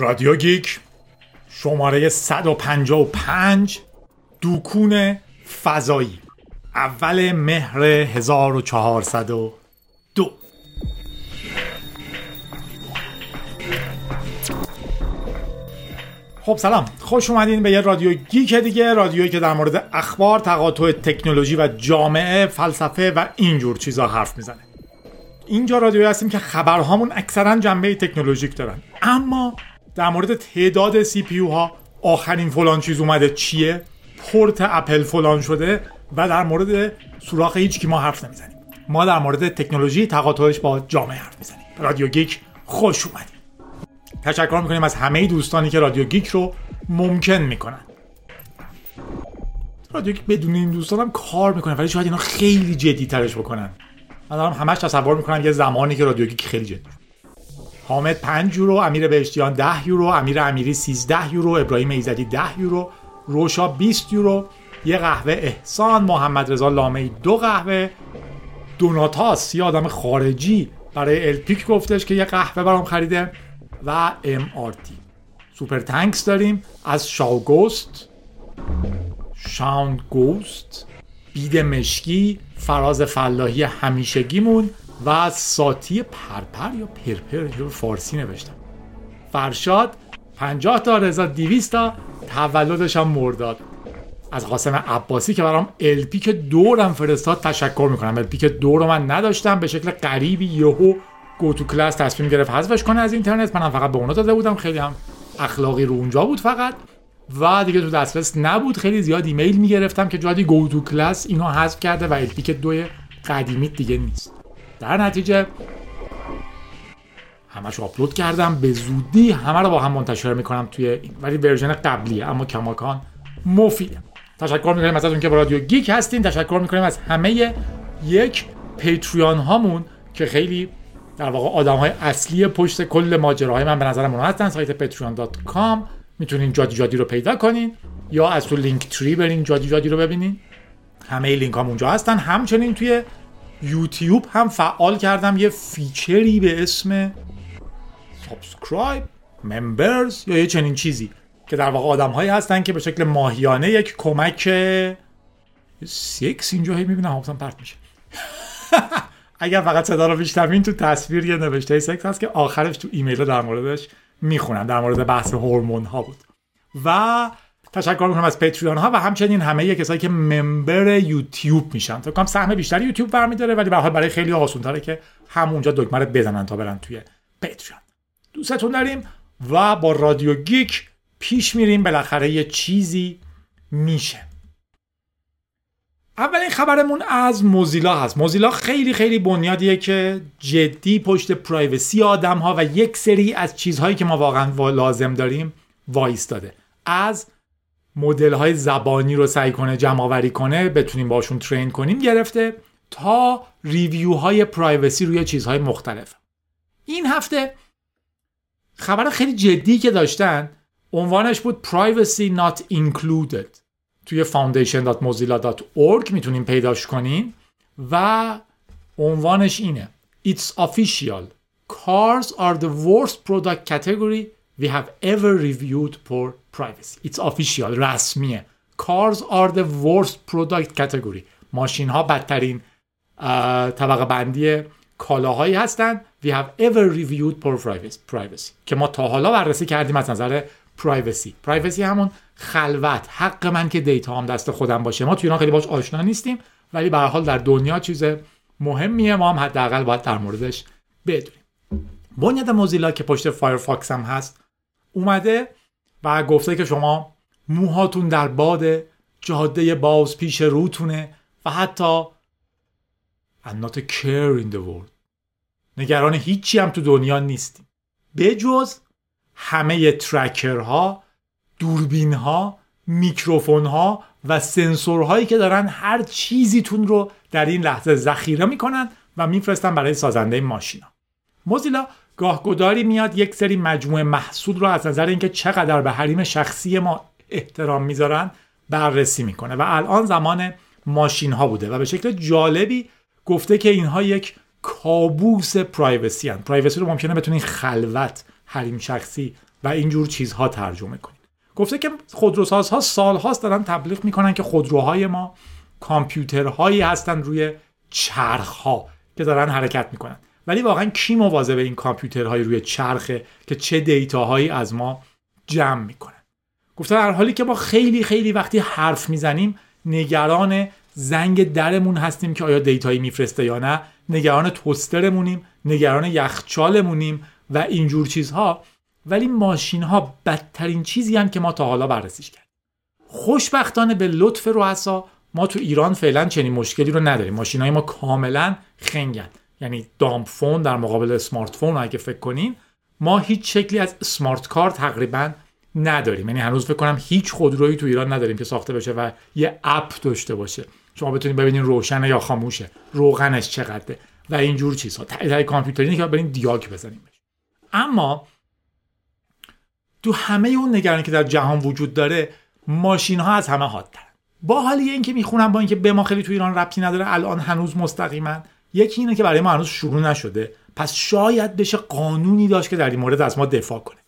رادیو گیک شماره 155 دوکون فضایی اول مهر 1402 خب سلام خوش اومدین به یه رادیو گیک دیگه رادیویی که در مورد اخبار تقاطع تکنولوژی و جامعه فلسفه و اینجور چیزا حرف می‌زنه. اینجا رادیویی هستیم که خبرهامون اکثرا جنبه تکنولوژیک دارن. اما در مورد تعداد CPU ها آخرین فلان چیز اومده چیه؟ پورت اپل فلان شده و در مورد سوراخ هیچ کی ما حرف نمی‌زنیم. ما در مورد تکنولوژی تقاطعش با جامعه حرف می‌زنیم. رادیو گیک خوش اومدین تشکر می‌کنیم از همه دوستانی که رادیو گیک رو ممکن می‌کنن. رادیو گیک بدون این دوستان هم کار می‌کنن ولی شاید اینا خیلی جدی ترش بکنن. من دارم همش تصور می‌کنم یه زمانی که رادیو گیک خیلی جدی. حامد 5 یورو امیر بهشتیان 10 یورو امیر امیری 13 یورو ابراهیم ایزدی 10 یورو روشا 20 یورو. یه قهوه احسان محمد رضا لامه‌ای دو قهوه. دوناتاس یه آدم خارجی برای الپیک گفتش که یه قهوه برام خریده. و ام آر تی. سوپر تانکس داریم. از شاوگوست. شاوند گوست بید مشکی فراز فلاحی همیشگیمون. و از ساتی پرپر یا پرپر یا فارسی نوشتم. فرشاد 50 تا رضا 200 تا تولدش هم مرداد از قاسم عباسی که برام الپیک دورم فرستاد تشکر می‌کنم. الپیک دور رو من نداشتم به شکل غریبی یهو گو تو کلاس تصمیم گرفت حذفش کنه از اینترنت. منم فقط به اونا داده بودم. خیلی هم اخلاقی رو اونجا بود فقط. و دیگه تو دسترس نبود. خیلی زیاد ایمیل می‌گرفتم که جادی گو تو کلاس اینو حذف کرده و الپیک دوی قدیمی دیگه نیست. در نتیجه همش آپلود کردم. به زودی همه رو با هم منتشر می‌کنم توی این ولی ورژن قبلیه اما کماکان مفیده. تشکر می‌کنیم از اون که رادیو گیک هستین. تشکر می‌کنیم از همه یک پیتریان هامون که خیلی در واقع آدم های اصلی پشت کل ماجراهای من به نظرم اونا هستن. سایت patreon.com می‌تونین جادی جادی رو پیدا کنین یا از تو Linktree برین جادی جادی رو ببینین. همه لینک هم اونجا هستن. همچنین توی یوتیوب هم فعال کردم. یه feature ی به اسم subscribe members یا یه چنین چیزی که در واقع آدم هایی هستن که به شکل ماهیانه یک کمک سکس اینجا هی می‌بینم. حواسم پرت میشه. اگر فقط صدا رو بیشتر تو تصویر یه نوشته سکس هست که آخرش تو ایمیل در موردش می‌خونم در مورد بحث هورمون ها بود. و تشکر می‌کنم از patron ها و همچنین همه کسایی که member یوتیوب میشن. فکر کنم سهم بیشتری یوتیوب برمیداره ولی به حال برای خیلی آسان تره که همونجا دکمه رو بزنن تا برن توی Patreon. دوستتون داریم و با رادیو گیک پیش میریم. بالاخره یه چیزی میشه. اولین خبرمون از موزیلا هست. موزیلا خیلی خیلی بنیادیه که جدی پشت privacy آدم ها و یک سری از چیزهایی که ما واقعا لازم داریم وایستاده. از مدل های زبانی رو سعی کنه جمع آوری کنه بتونیم باشون train کنیم گرفته تا review های privacy روی چیزهای مختلف. این هفته خبر خیلی جدی که داشتن عنوانش بود Privacy Not Included. توی foundation.mozilla.org می‌تونیم پیداش کنین و عنوانش اینه. It's official. Cars are the worst product category we have ever reviewed for privacy. It's official رسمیه Cars are the worst product category. ماشین ها بدترین طبقه بندی کالاهایی هستند. We have ever reviewed for privacy که ما تا حالا بررسی کردیم از نظر privacy privacy همون خلوت. حق من که data هم دست خودم باشه. ما توی اینا خیلی باش آشنا نیستیم ولی به حال در دنیا چیز مهمیه. ما هم حداقل باید در موردش بدونیم. بنیاد موزیلا که پشت فایرفاکس هم هست اومده و گفته که شما موهاتون در باد جاده باز پیش روتونه و حتی I'm not a care in the world. نگران هیچی هم تو دنیا نیستیم. بجز همه ترکرها دوربین ها میکروفون ها و سنسورهایی که دارن هر چیزیتون رو در این لحظه ذخیره می‌کنن و میفرستن برای سازنده ماشینا. موزیلا گاهگداری میاد یک سری مجموعه محصول رو از نظر اینکه چقدر به حریم شخصی ما احترام می‌ذارن بررسی می‌کنه. و الان زمان ماشین ها بوده و به شکل جالبی گفته که اینها یک کابوس پرایوسی هن. پرایوسی رو ممکنه بتونین خلوت حریم شخصی و اینجور چیزها ترجمه کنید گفته که خودروسازها سالهاست دارن تبلیغ می‌کنن که خودروهای ما کامپیوترهایی هستن روی چرخها که دارن حرکت می‌کنن. ولی واقعا کی مواظب این کامپیوترهای روی چرخه که چه دیتاهایی از ما جمع می‌کنن گفته در حالی که ما خیلی خیلی وقتی حرف می‌زنیم نگران زنگ درمون هستیم که آیا data یی میفرسته یا نه نگران toaster مونیم نگران یخچالمونیم و اینجور چیزها. ولی ماشین ها بدترین چیزی هم که ما تا حالا بررسیش کردیم. خوشبختانه به لطف رؤسا ما تو ایران فعلا چنین مشکلی رو نداریم. ماشین های ما کاملا خنگن. یعنی dumb phone در مقابل smart phone اگه فکر کنین ما هیچ شکلی از smart car تقریبا نداریم. یعنی هنوز فکر کنم هیچ خودرویی تو ایران نداریم که ساخته بشه و یه اپ داشته باشه. شما بتونید ببینین روشنه یا خاموشه. روغنش چقدره. و اینجور چیزها. تای کامپیوتری که برین دیاگ بزنیم. اما تو همه اون نگرانی که در جهان وجود داره ماشین ها از همه حادتر با حالی اینکه می‌خونم با اینکه به ما خیلی تو ایران ربطی نداره الان هنوز مستقیما یکی اینه که برای ما هنوز شروع نشده. پس شاید بشه قانونی داشت که در این مورد از ما دفاع کنه.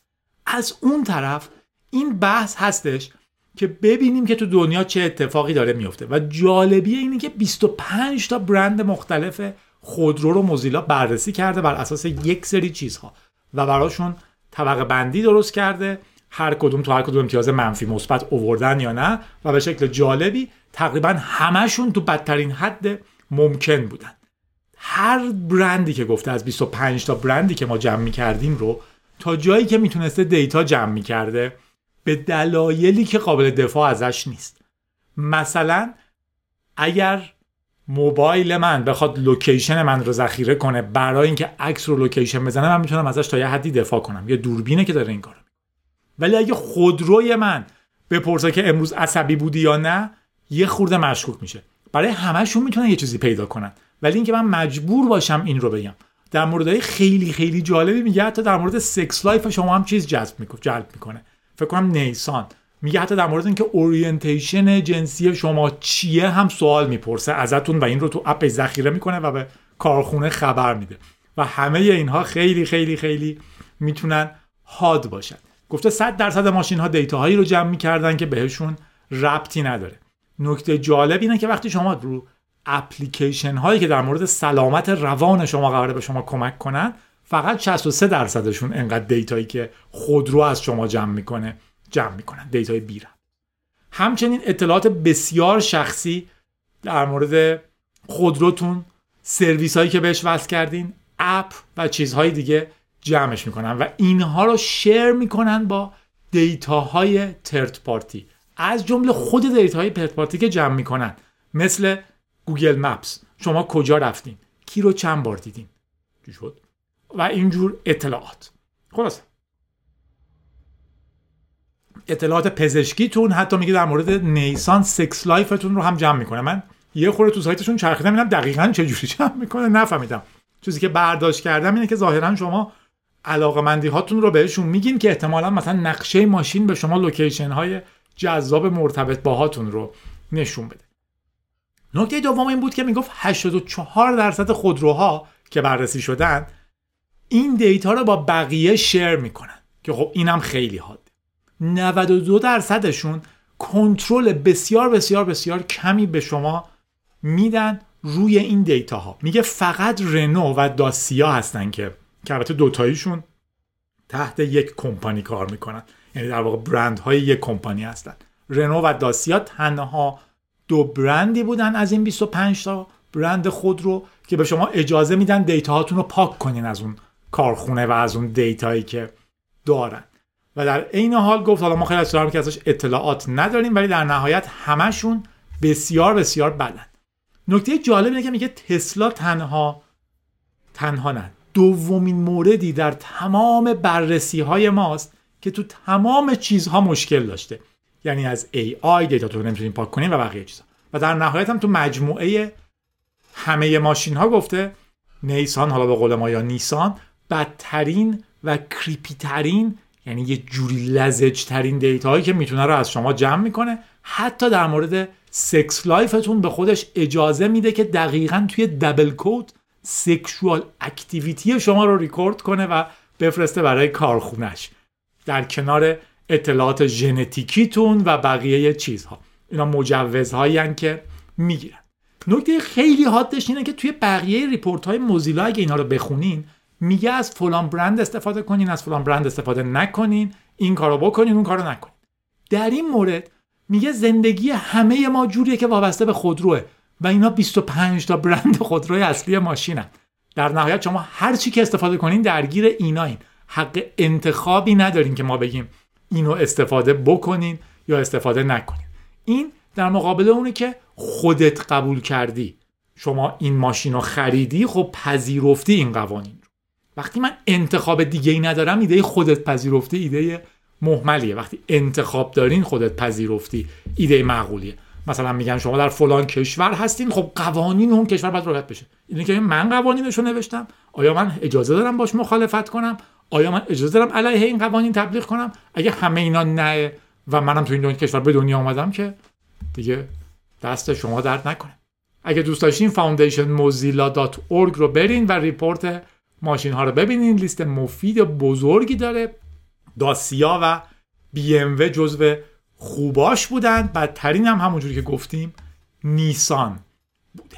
از اون طرف این بحث هستش که ببینیم که تو دنیا چه اتفاقی داره میفته. و جالبیه اینه که 25 تا برند مختلف خودرو رو موزیلا بررسی کرده بر اساس یک سری چیزها. و براشون طبقه بندی درست کرده. هر کدوم تو هر کدوم امتیاز منفی مثبت اووردن یا نه. و به شکل جالبی تقریبا همشون تو بدترین حد ممکن بودن. هر برندی که گفته از 25 تا برندی که ما جمع می کردیم رو تا جایی که می‌تونسته data جمع می‌کرده به دلایلی که قابل دفاع ازش نیست. مثلا اگر موبایل من بخواد location من رو ذخیره کنه برای اینکه عکس رو location بزنه من می‌تونم ازش تا یه حدی دفاع کنم. یه دوربینه که داره این کارو ولی اگه خودروی من بپرسه که امروز عصبی بودی یا نه یه خورده مشکوک میشه. برای همهشون می‌تونن یه چیزی پیدا کنن. ولی اینکه من مجبور باشم این رو بگم. در موردهای خیلی خیلی جالبی میگه حتی در مورد sex life شما هم چیز جذب می‌کنه جلب می‌کنه. فکر کنم نیسان. میگه حتی در مورد اینکه orientation جنسی شما چیه هم سوال می‌پرسه ازتون و این رو تو app ذخیره می‌کنه و به کارخونه خبر میده. و همه اینها خیلی خیلی خیلی می‌تونن هاد باشن. گفته 100 درصد ماشین ها data هایی رو جمع می‌کردن که بهشون ربطی نداره. نکته جالب اینه که وقتی شما رو اپلیکیشن هایی که در مورد سلامت روان شما قراره به شما کمک کنن فقط 63 درصدشون انقدر data یی که خودرو از شما جمع می‌کنه جمع می‌کنن data ی بیرن همچنین اطلاعات بسیار شخصی در مورد خودروتون سرویس هایی که بهش وصل کردین app و چیزهای دیگه جمعش می‌کنن و اینها رو share می‌کنن با data های third party از جمله خود data های third party که جمع می‌کنن. مثل Google Maps. شما کجا رفتین؟ کی رو چند بار دیدین؟ چی شد؟ و اینجور اطلاعات. خلاصه اطلاعات پزشکیتون حتی میگه در مورد نیسان sex life تون رو هم جمع می‌کنه. من یه خورده تو سایتشون چرخیدم ببینم دقیقا چه جوری جمع می‌کنه نفهمیدم. چیزی که برداشت کردم اینه که ظاهرا شما علاقه هاتون رو بهشون میگین که احتمالا مثلا نقشه ماشین به شما location های جذاب مرتبط باهاتون رو نشون بده. نکته دوم این بود که می‌گفت 84 درصد خودروها که بررسی شدن این دیتا رو با بقیه شیر می‌کنن که خب اینم خیلی حاد. 92 درصدشون کنترل بسیار بسیار بسیار کمی به شما میدن روی این دیتا ها میگه فقط رنو و داسیا هستن که که البته دوتاییشون تحت یک کمپانی کار می‌کنن. یعنی در واقع برند های یک کمپانی هستن. رنو و داسیا تنها دو برندی بودن از این 25 تا برند خود رو که به شما اجازه میدن دیتا هاتون رو پاک کنین از اون کارخونه و از اون دیتایی که دارن. و در عین حال گفت حالا ما خیلی از که ازش اطلاعات نداریم ولی در نهایت همشون بسیار بسیار بدن. نکته جالب اینه که میگه تسلا تنها تنها نه دومین موردی در تمام بررسی های ماست که تو تمام چیزها مشکل داشته. یعنی از AI دیتاتو نمی‌تونیم پاک کنیم و بقیه چیزا. و در نهایت هم تو مجموعه همه ماشین ها گفته نیسان حالا به قول ما یا نیسان بدترین و creepy ترین یعنی یه جوری لزج ترین data هایی که می‌تونه رو از شما جمع می‌کنه. حتی در مورد sex life تون به خودش اجازه میده که دقیقا توی دبل کود سکشوال اکتیویتی شما رو ریکورد کنه و بفرسته برای کارخونش در کنار اطلاعات ژنتیکیتون و بقیه چیزها. اینا مجوزهایی که می‌گیرن. نکته خیلی حادش اینه که توی بقیه report های موزیلا اگه اینا رو بخونین میگه از فلان برند استفاده کنین از فلان برند استفاده نکنین این کارو بکنین اون کارو نکنین. در این مورد میگه زندگی همه ما جوریه که وابسته به خودروه و اینا 25 تا برند خودروی اصلی ماشینن. در نهایت شما هر چی که استفاده کنین درگیر ایناین. حق انتخابی ندارین که ما بگیم اینو استفاده بکنین یا استفاده نکنین. این در مقابل اونه که خودت قبول کردی. شما این ماشین رو خریدی خب پذیرفتی این قوانین رو. وقتی من انتخاب دیگه ای ندارم ایده خودت پذیرفتی ایده محملیه. وقتی انتخاب دارین خودت پذیرفتی ایده معقولیه. مثلا میگن شما در فلان کشور هستین خب قوانین اون کشور باید رعایت بشه. اینه که من قوانینش رو نوشتم. آیا من اجازه دارم باش مخالفت کنم؟ آیا من اجازه دارم علیه این قوانین تبلیغ کنم؟ اگه همه اینا نه و منم تو این دنیا کشور به دنیا آمدم که دیگه دست شما درد نکنه. اگه دوست داشتین foundationmozilla.org رو برین و ریپورت ماشین ها رو ببینین. لیست مفید بزرگی داره. داسیا و بی ام و جزو خوباش بودن. بدترین هم همونجوری که گفتیم نیسان بوده.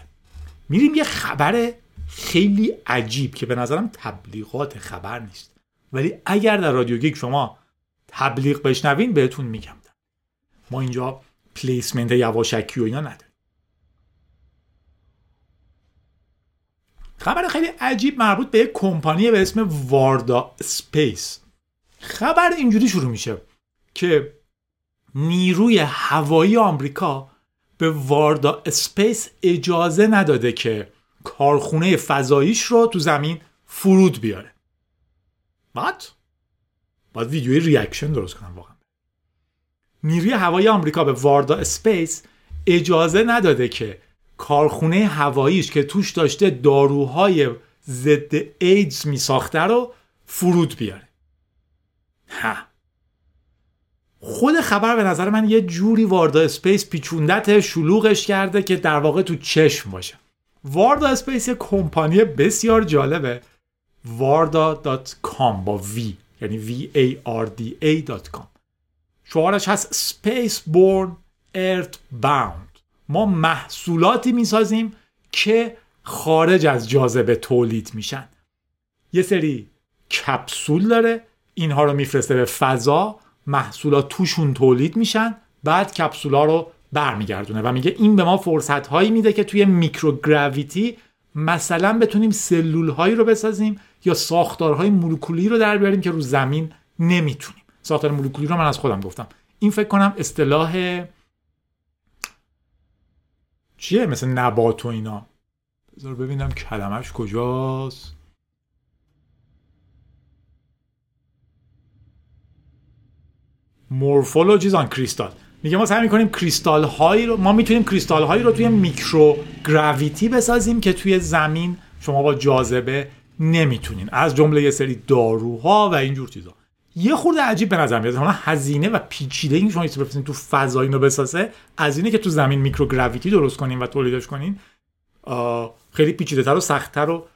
میریم یه خبر خیلی عجیب که به نظرم تبلیغات خبر نیست. ولی اگر در رادیو گیگ شما تبلیغ بشنوین بهتون میگم. ما اینجا placement یواشکی و اینا نداریم. خبر خیلی عجیب مربوط به یک کمپانی به اسم Varda Space. خبر اینجوری شروع میشه که نیروی هوایی آمریکا به Varda Space اجازه نداده که کارخونه فضاییش رو تو زمین فرود بیاره. بعد باید ویدیوی reaction درست کنم واقعا. نیروی هوایی آمریکا به Varda Space اجازه نداده که کارخونه هواییش که توش داشته داروهای ضد ایدز می ساخته رو فرود بیاره. ها. خود خبر به نظر من یه جوری Varda Space پیچوندت شلوغش کرده که در واقع تو چشم باشه. Varda Space یه کمپانی بسیار جالبه. varda.com با V. یعنی V A R D A.com شعارش هست Space Born Earth Bound ما محصولاتی می‌سازیم که خارج از جاذبه تولید میشن. یه سری کپسول داره. اینها رو میفرسته به فضا. محصولات توشون تولید میشن. بعد کپسولا رو برمیگردونه و میگه این به ما فرصت هایی میده که توی میکروگراویتی مثلا بتونیم سلول هایی رو بسازیم یا ساختارهای مولکولی رو در بیاریم که رو زمین نمی‌تونیم. ساختار مولکولی رو من از خودم گفتم. این فکر کنم اصطلاح چیه؟ مثل نبات و اینا. بذار ببینم کلمش کجاست. مورفولوژیز آن کریستال. میگه ما سعی می‌کنیم کریستال هایی رو ما می‌تونیم کریستال هایی رو توی میکرو گراویتی بسازیم که توی زمین شما با جاذبه نمی‌تونین. از جمله یه سری داروها و اینجور چیزا. یه خورده عجیب به نظر میاد. حالا هزینه و پیچیده این شما تو فضا اینو بسازه از اینه که تو زمین میکروگراویتی درست کنین و تولیدش کنین خیلی پیچیده تر و سختتر و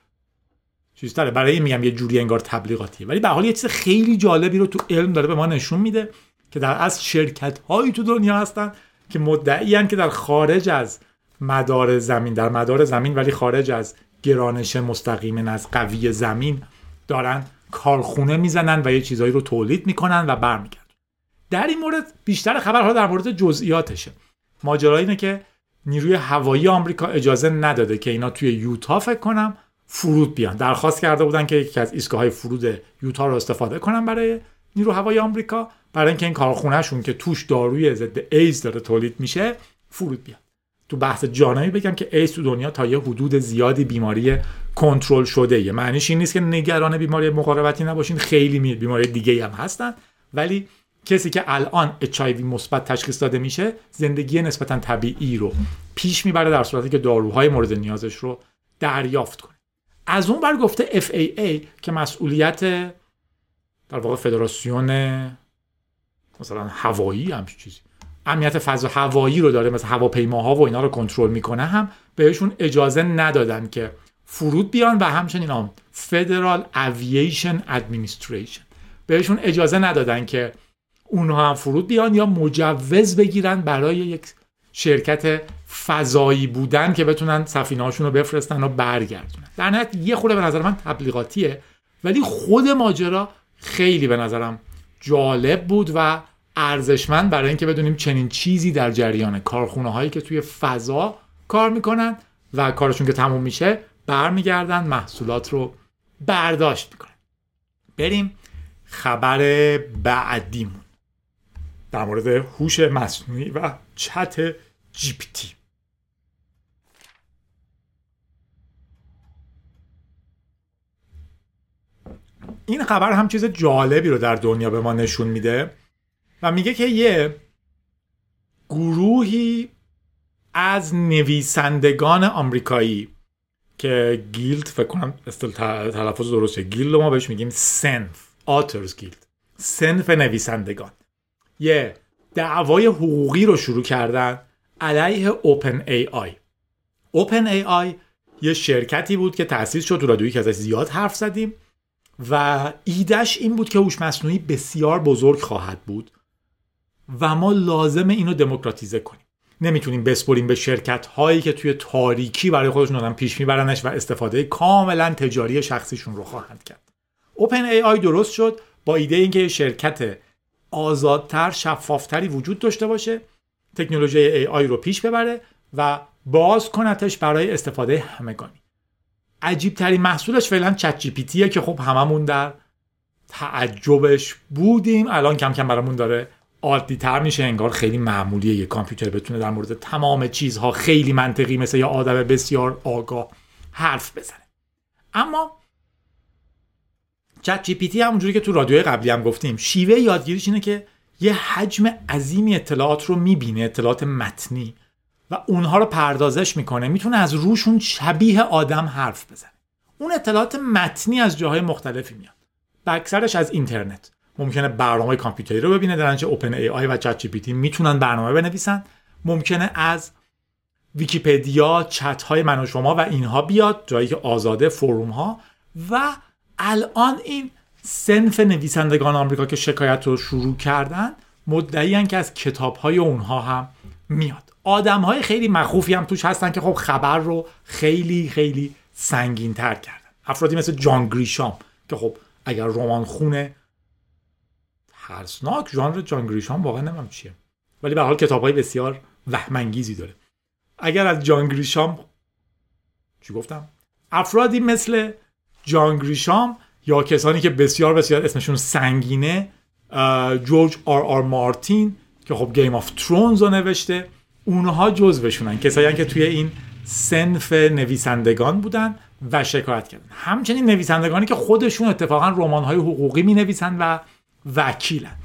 چیزتره. برای میگم یه جوری انگار تبلیغاتیه. ولی به حال یه چیز خیلی جالبی رو تو علم داره به ما نشون میده که در از شرکت هایی تو دنیا هستن که مدعی که در خارج از مدار زمین در مدار زمین ولی خارج از گرانش مستقیم از قوی زمین دارن کارخونه می‌زنن و یه چیزایی رو تولید می‌کنن و برمیگردن. در این مورد بیشتر خبرها در مورد جزئیاتشه. ماجرا اینه که نیروی هوایی آمریکا اجازه نداده که اینا توی یوتا فکر کنم فرود بیان. درخواست کرده بودن که یکی از ایستگاه های فرود یوتا رو استفاده کنن برای نیرو هوایی آمریکا. برای اینکه این کارخونهشون که توش داروی ضد ایدز داره تولید میشه فرود بیاد تو بحث جانبی بگم که ایدز تو دنیا تا یه حدود زیادی بیماری کنترل شده یه معنیش این نیست که نگران بیماری مقاربتی نباشین خیلی بیماری دیگه هم هستن. ولی کسی که الان HIV مثبت تشخیص داده میشه زندگی نسبتا طبیعی رو پیش می‌بره در صورتی که داروهای مورد نیازش رو دریافت کنه. از اون بر گفته FAA که مسئولیت در واقع فدراسیون مثلا هوایی هم چیزی. امنیت فضا هوایی رو داره مثل هواپیماها و اینا رو کنترل می‌کنه هم بهشون اجازه ندادن که فرود بیان و همچنین هم فدرال اوییشن ادمنستریشن بهشون اجازه ندادن که اونها هم فرود بیان یا مجوز بگیرن برای یک شرکت فضایی بودن که بتونن سفینه هاشون رو بفرستن و برگردونن. در نهایت یه خورده به نظر من تبلیغاتیه ولی خود ماجرا خیلی به نظرم جالب بود و ارزشمند برای اینکه بدونیم چنین چیزی در جریان کارخونه هایی که توی فضا کار می‌کنن و کارشون که تموم میشه برمیگردن محصولات رو برداشت می‌کنن. بریم خبر بعدیمون. در مورد هوش مصنوعی و چت جیپتی این خبر هم چیز جالبی رو در دنیا به ما نشون میده. و میگه که یه گروهی از نویسندگان آمریکایی که guild فکر کنم تلفظ درسته guild ما بهش میگیم صنف Authors Guild صنف نویسندگان. یه دعوای حقوقی رو شروع کردن علیه اوپن ای آی اوپن ای آی یه شرکتی بود که تأسیس شد تو رادیویی که ازش زیاد حرف زدیم و ایدش این بود که هوش مصنوعی بسیار بزرگ خواهد بود. و ما لازمه اینو دموکراتیزه کنیم. نمی‌تونیم بسپریم به شرکت هایی که توی تاریکی برای خودشون آدم پیش میبرنش و استفاده کاملا تجاری شخصیشون رو خواهند کرد. OpenAI درست شد با ایده اینکه شرکت آزادتر شفافتری وجود داشته باشه تکنولوژی AI رو پیش ببره و باز کنتش برای استفاده همگانی. عجیب ترین محصولش فعلا ChatGPT که خب هممون در تعجبش بودیم. الان کم کم برامون داره عادی تر میشه انگار خیلی معمولیه یه کامپیوتر بتونه در مورد تمام چیزها خیلی منطقی مثل یه آدم بسیار آگاه حرف بزنه. اما چت جی پی تی همونجوری که تو رادیوی قبلی هم گفتیم شیوه یادگیریش اینه که یه حجم عظیمی اطلاعات رو می‌بینه اطلاعات متنی و اونها رو پردازش می‌کنه می‌تونه از روشون شبیه آدم حرف بزنه. اون اطلاعات متنی از جاهای مختلفی میاد. و اکثرش از اینترنت. ممکنه برنامه کامپیوتری رو ببینه در اوپن ای آی و چت جی پی تی می‌تونن برنامه بنویسن. ممکنه از ویکیپدیا چت های من و شما و اینها بیاد جایی که آزاده forum ها و الان این صنف نویسندگان آمریکا که شکایت رو شروع کردن مدعی که از کتاب های اونها هم میاد. آدم های خیلی مخوفی هم توش هستن که خب خبر رو خیلی خیلی سنگین تر کردن. افرادی مثل جان گریشام که خب اگر رمان خونه ترسناک ژانر جان گریشام واقعا نمی‌دونم چیه. ولی به حال کتاب های بسیار وهم‌انگیزی داره. اگر از جان گریشام چی گفتم؟ افرادی مثل جان گریشام یا کسانی که بسیار بسیار اسمشون سنگینه جورج آر آر مارتین که خب Game of Thrones رو نوشته اونها جزوشونن. کسایی که توی این سنف نویسندگان بودن و شکایت کردن. همچنین نویسندگانی که خودشون اتفاقا رمان حقوقی می نویسن و وکیلن.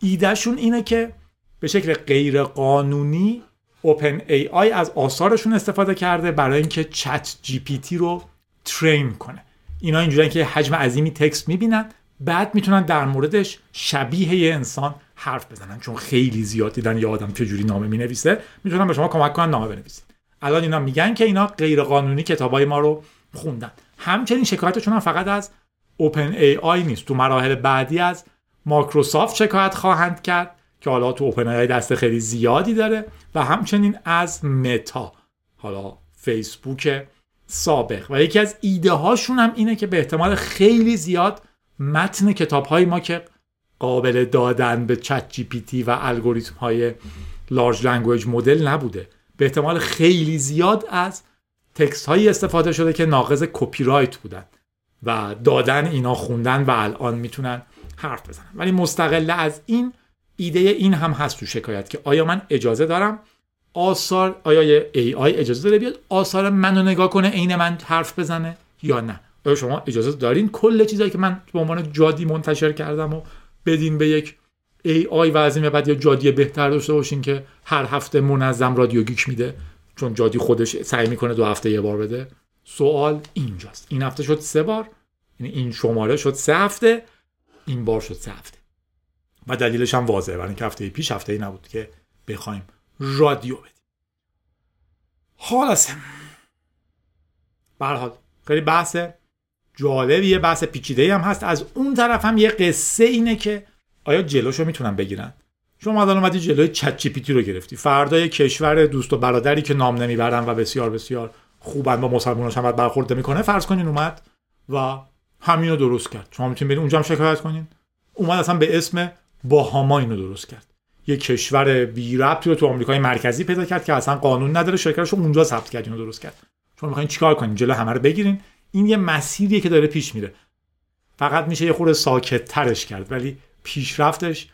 ایدهشون اینه که به شکل غیر قانونی اوپن ای آی از آثارشون استفاده کرده برای اینکه چت جی پی تی رو ترین کنه. اینا اینجوریه که حجم عظیمی تکست می‌بینن بعد می‌تونن در موردش شبیه یه انسان حرف بزنن. چون خیلی زیاد دیدن یه آدم چجوری نامه می‌نویسه می‌تونن به شما کمک کنن نامه بنویسید. الان اینا میگن که اینا غیر قانونی کتابای ما رو خوندن. همچنین شکایتشون هم فقط از OpenAI نیست. تو مراحل بعدی از مایکروسافت شکایت خواهند کرد که حالا تو OpenAI دست خیلی زیادی داره و همچنین از متا حالا فیسبوک سابق. و یکی از ایده هاشون هم اینه که به احتمال خیلی زیاد متن کتاب های ما که قابل دادن به ChatGPT و الگوریتم های large language model نبوده. به احتمال خیلی زیاد از text هایی استفاده شده که ناقض کپی رایت بودن. و دادن اینا خوندن و الان می‌تونن حرف بزنن. ولی مستقل از این ایده این هم هست تو شکایت که آیا من اجازه دارم آثار آیا AI اجازه داره بیاد آثار منو نگاه کنه عین من حرف بزنه یا نه؟ آیا شما اجازه دارین کل چیزایی که من به عنوان جادی منتشر کردم و بدین به یک ای آی و از این بعد یا جادی بهتر داشته باشین که هر هفته منظم رادیو گیک میده چون جادی خودش سعی می‌کنه دو هفته یه بار بده؟ سوال اینجاست. این هفته شد سه بار. یعنی این شماره شد سه هفته. این بار شد سه هفته. و دلیلش هم واضحه. برای اینکه هفته پیش هفته ای نبود که بخوایم رادیو بدیم. حال به حال خیلی بحث جالب یه بحث پیچیده هم هست. از اون طرف هم یه قصه اینه که آیا جلوشو می‌تونن بگیرن؟ شما الان اومدی جلوی چت جی رو گرفتی. فردا کشور دوست و برادری که نام نمی‌برن و بسیار بسیار خوبن با مسلماناش هم برخورد می‌کنه فرض کنین اومد و همینو درست کرد. شما می‌تونید برید اونجا هم شکایت کنین. اومد اصلا به اسم باهاما اینو درست کرد. یه کشور بی ربطی رو تو آمریکای مرکزی پیدا کرد که اصلا قانون نداره شرکتش اونجا ثبت کرد اینو درست کرد. شما می‌خواین چیکار کنین؟ جلو همه رو بگیرین. این یه مسیریه که داره پیش میره. فقط میشه یه خورده ساکت ترش کرد ولی پیشرفتش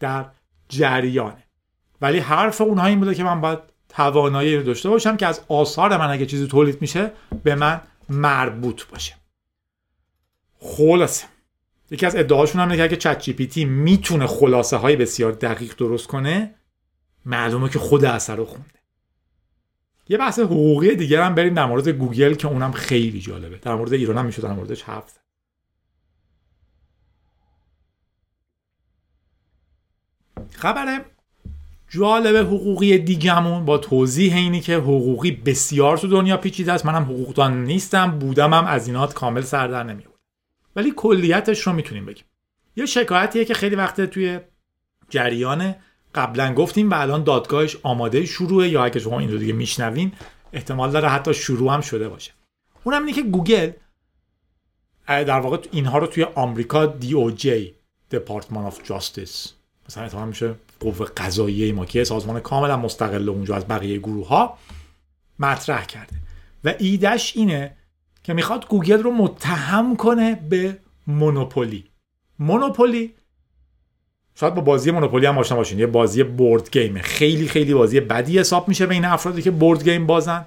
در جریانه. ولی حرف اونها این بوده که من باید توانایی رو داشته باشم که از آثار من اگه چیزی تولید میشه به من مربوط باشه. خلاصه. یکی از ادعاشون هم که اگه چت جی پی تی می‌تونه خلاصه های بسیار دقیق درست کنه معلومه که خود اثر رو خونده. یه بحث حقوقی دیگه هم بریم در مورد گوگل که اونم خیلی جالبه. در مورد ایران هم میشه در موردش حرف خبر جالب حقوقی دیگمون با توضیح اینی که حقوقی بسیار تو دنیا پیچیده است. منم حقوقدان نیستم بودم هم از اینات کامل سر در نمیاد ولی کلیتش رو می‌تونیم بگیم. یه شکایتیه که خیلی وقت توی جریان. قبلا گفتیم و الان دادگاهش آماده شروعه یا اگه شما این رو دیگه میشنوین احتمال داره حتی شروع هم شده باشه. اونم اینه که گوگل در واقع اینها رو توی آمریکا DOJ Department of Justice مثلا احتمال میشه قوه قضاییه ما که سازمان کاملا مستقل اونجا از بقیه گروه ها مطرح کرده. و ایدش اینه که می‌خواد گوگل رو متهم کنه به monopoly. monopoly شاید با بازی مونوپولی هم آشنا باشین. یه بازی board game ه خیلی خیلی بازی بدی حساب میشه بین افرادی که board game بازن.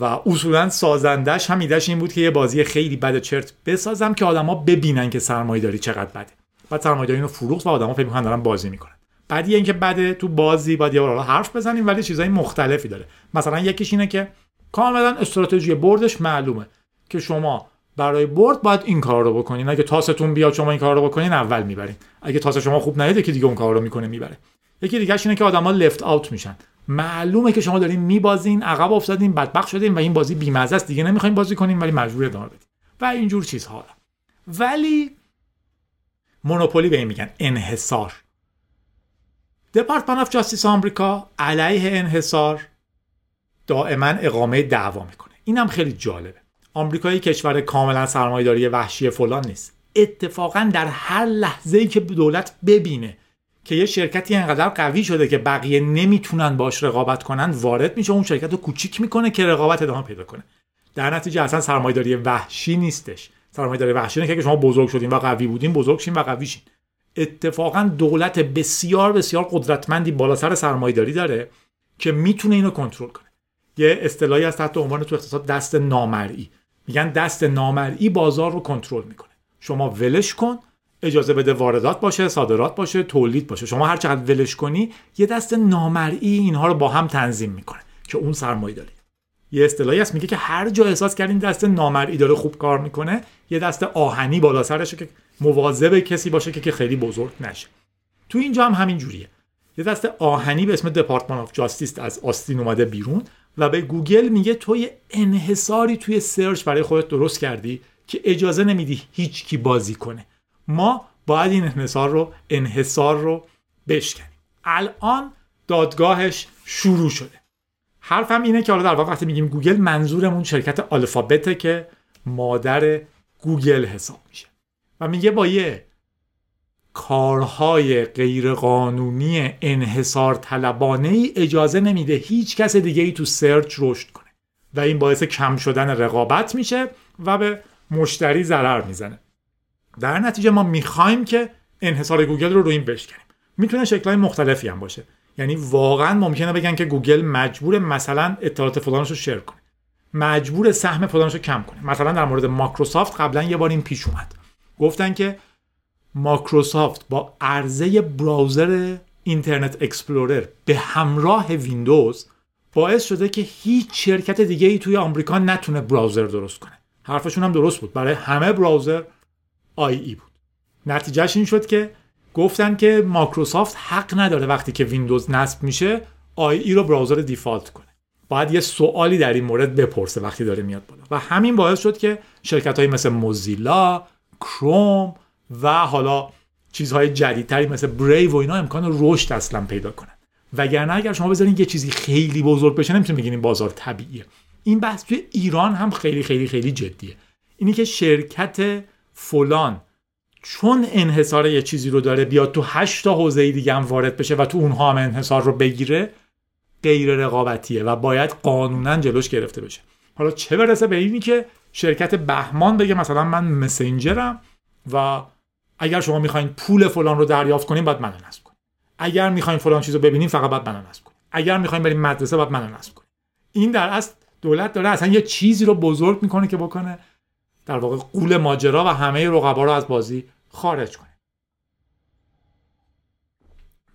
و اصولا سازندش هم ایدش این بود که یه بازی خیلی بد چرت بسازم که آدما ببینن که سرمایه داری چقدر بده. بعد سرمایه‌داری رو فروخت و آدما فکر می‌کنن دارن بازی می‌کنن. بعد اینکه بده تو بازی باید یه حرف بزنیم ولی چیزای مختلفی داره. مثلا یکیش اینه که کاملا استراتژی بردش معلومه که شما برای برد باید این کار رو بکنین. اگه تاستون بیاد شما این کار رو بکنین اول می‌برین. اگه تاس شما خوب نیاد که دیگه اون کار رو می‌کنه می‌بره. یکی دیگه اینه که آدما لفت آوت میشن. معلومه که شما دارین میبازین عقب افتادین بدبخت شدین و این بازی بیمزه است. دیگه نمی‌خواین بازی کنین ولی مجبور ادامه بدین. و اینجور چیزها. ولی مونوپولی به این میگن انحصار. دپارتمان آف جاستیس آمریکا علیه انحصار دائما اقامه دعوا می‌کنه. اینم خیلی جالبه. آمریکایی کشور کاملا سرمایه‌داری وحشی فلان نیست. اتفاقا در هر لحظه ای که دولت ببینه که یه شرکتی انقدر قوی شده که بقیه نمی‌تونن باش رقابت کنن وارد میشه اون شرکت رو کوچیک می‌کنه که رقابت ادامه پیدا کنه. در نتیجه اصلا سرمایه‌داری وحشی نیستش. سرمایه‌داری وحشی که شما بزرگ شدین و قوی بودین بزرگ شین و قوی شین. اتفاقا دولت بسیار بسیار قدرتمندی بالا سر سرمایه‌داری داره که می‌تونه اینو کنترل کنه. یه اصطلاحی از تحت عنوان تو اقتصاد دست نامرئی. میگن دست نامرئی بازار رو کنترل می‌کنه. شما ولش کن اجازه بده واردات باشه صادرات باشه تولید باشه. شما هر چقدر ولش کنی یه دست نامرئی اینها رو با هم تنظیم می‌کنه که اون سرمایه داری یه اصطلاحی هست میگه که هر جا احساس کردین دست نامرئی داره خوب کار می‌کنه یه دست آهنی بالا سرشه که مواظب کسی باشه که, خیلی بزرگ نشه. تو اینجا هم همین جوریه. یه دست آهنی به اسم Department of Justice از آستین اومده بیرون و به گوگل میگه تو یه انحصاری توی search برای خودت درست کردی که اجازه نمیدی هیچ کی بازی کنه. ما باید این انحصار رو انحصار رو بشکنیم. الان دادگاهش شروع شده. حرفم اینه که حالا در واقع وقتی میگیم گوگل منظورمون شرکت آلفابته که مادر گوگل حساب میشه. و میگه با یه کارهای غیرقانونی انحصار طلبانه ای اجازه نمیده هیچ کس دیگه ای تو search رشد کنه. و این باعث کم شدن رقابت میشه و به مشتری ضرر می‌زنه. در نتیجه ما می‌خوایم که انحصار گوگل رو رو این بشکنیم. می‌تونه شکلهای مختلفی هم باشه. یعنی واقعا ممکنه بگن که گوگل مجبور مثلا اطلاعات فلانش رو share کنه. مجبور سهم فلانش رو کم کنه. مثلا در مورد مایکروسافت قبلا یه بار این پیش اومد. گفتن که مایکروسافت با عرضه browser اینترنت اکسپلورر به همراه ویندوز باعث شده که هیچ شرکت دیگه ای توی آمریکا نتونه browser درست کنه. حرفشون هم درست بود. برای همه browser IE بود. نتیجهش این شد که گفتن که مایکروسافت حق نداره وقتی که ویندوز نصب میشه آی ای رو براوزر دیفالت کنه. باید یه سوالی در این مورد بپرسه وقتی داره میاد بالا. و همین باعث شد که شرکت های مثل موزیلا کروم و حالا چیزهای جدیدتری مثل بریو و اینا امکان رشد اصلا پیدا کنن. وگرنه اگر شما بذارین یه چیزی خیلی بزرگ بشه نمی‌تونید بگین بازار طبیعیه. این بحث توی ایران هم خیلی خیلی خیلی جدیه. اینی که شرکت فلان چون انحصار یه چیزی رو داره بیاد تو هشت تا حوزه دیگه هم وارد بشه و تو اونها هم انحصار رو بگیره غیر رقابتیه و باید قانونا جلوش گرفته بشه. حالا چه برسه به اینی که شرکت بهمان بگه مثلا من مسنجرم و اگر شما می‌خواین پول فلان رو دریافت کنین باید منو نصب کنین. اگر می‌خواین فلان چیز رو ببینین فقط باید منو نصب کنین. اگر می‌خواین بریم مدرسه باید منو نصب کنین. این در اصل دولت داره اصلا یه چیزی رو بزرگ می‌کنه که بکنه در واقع قول ماجرا و همه رقبا رو از بازی خارج کنه.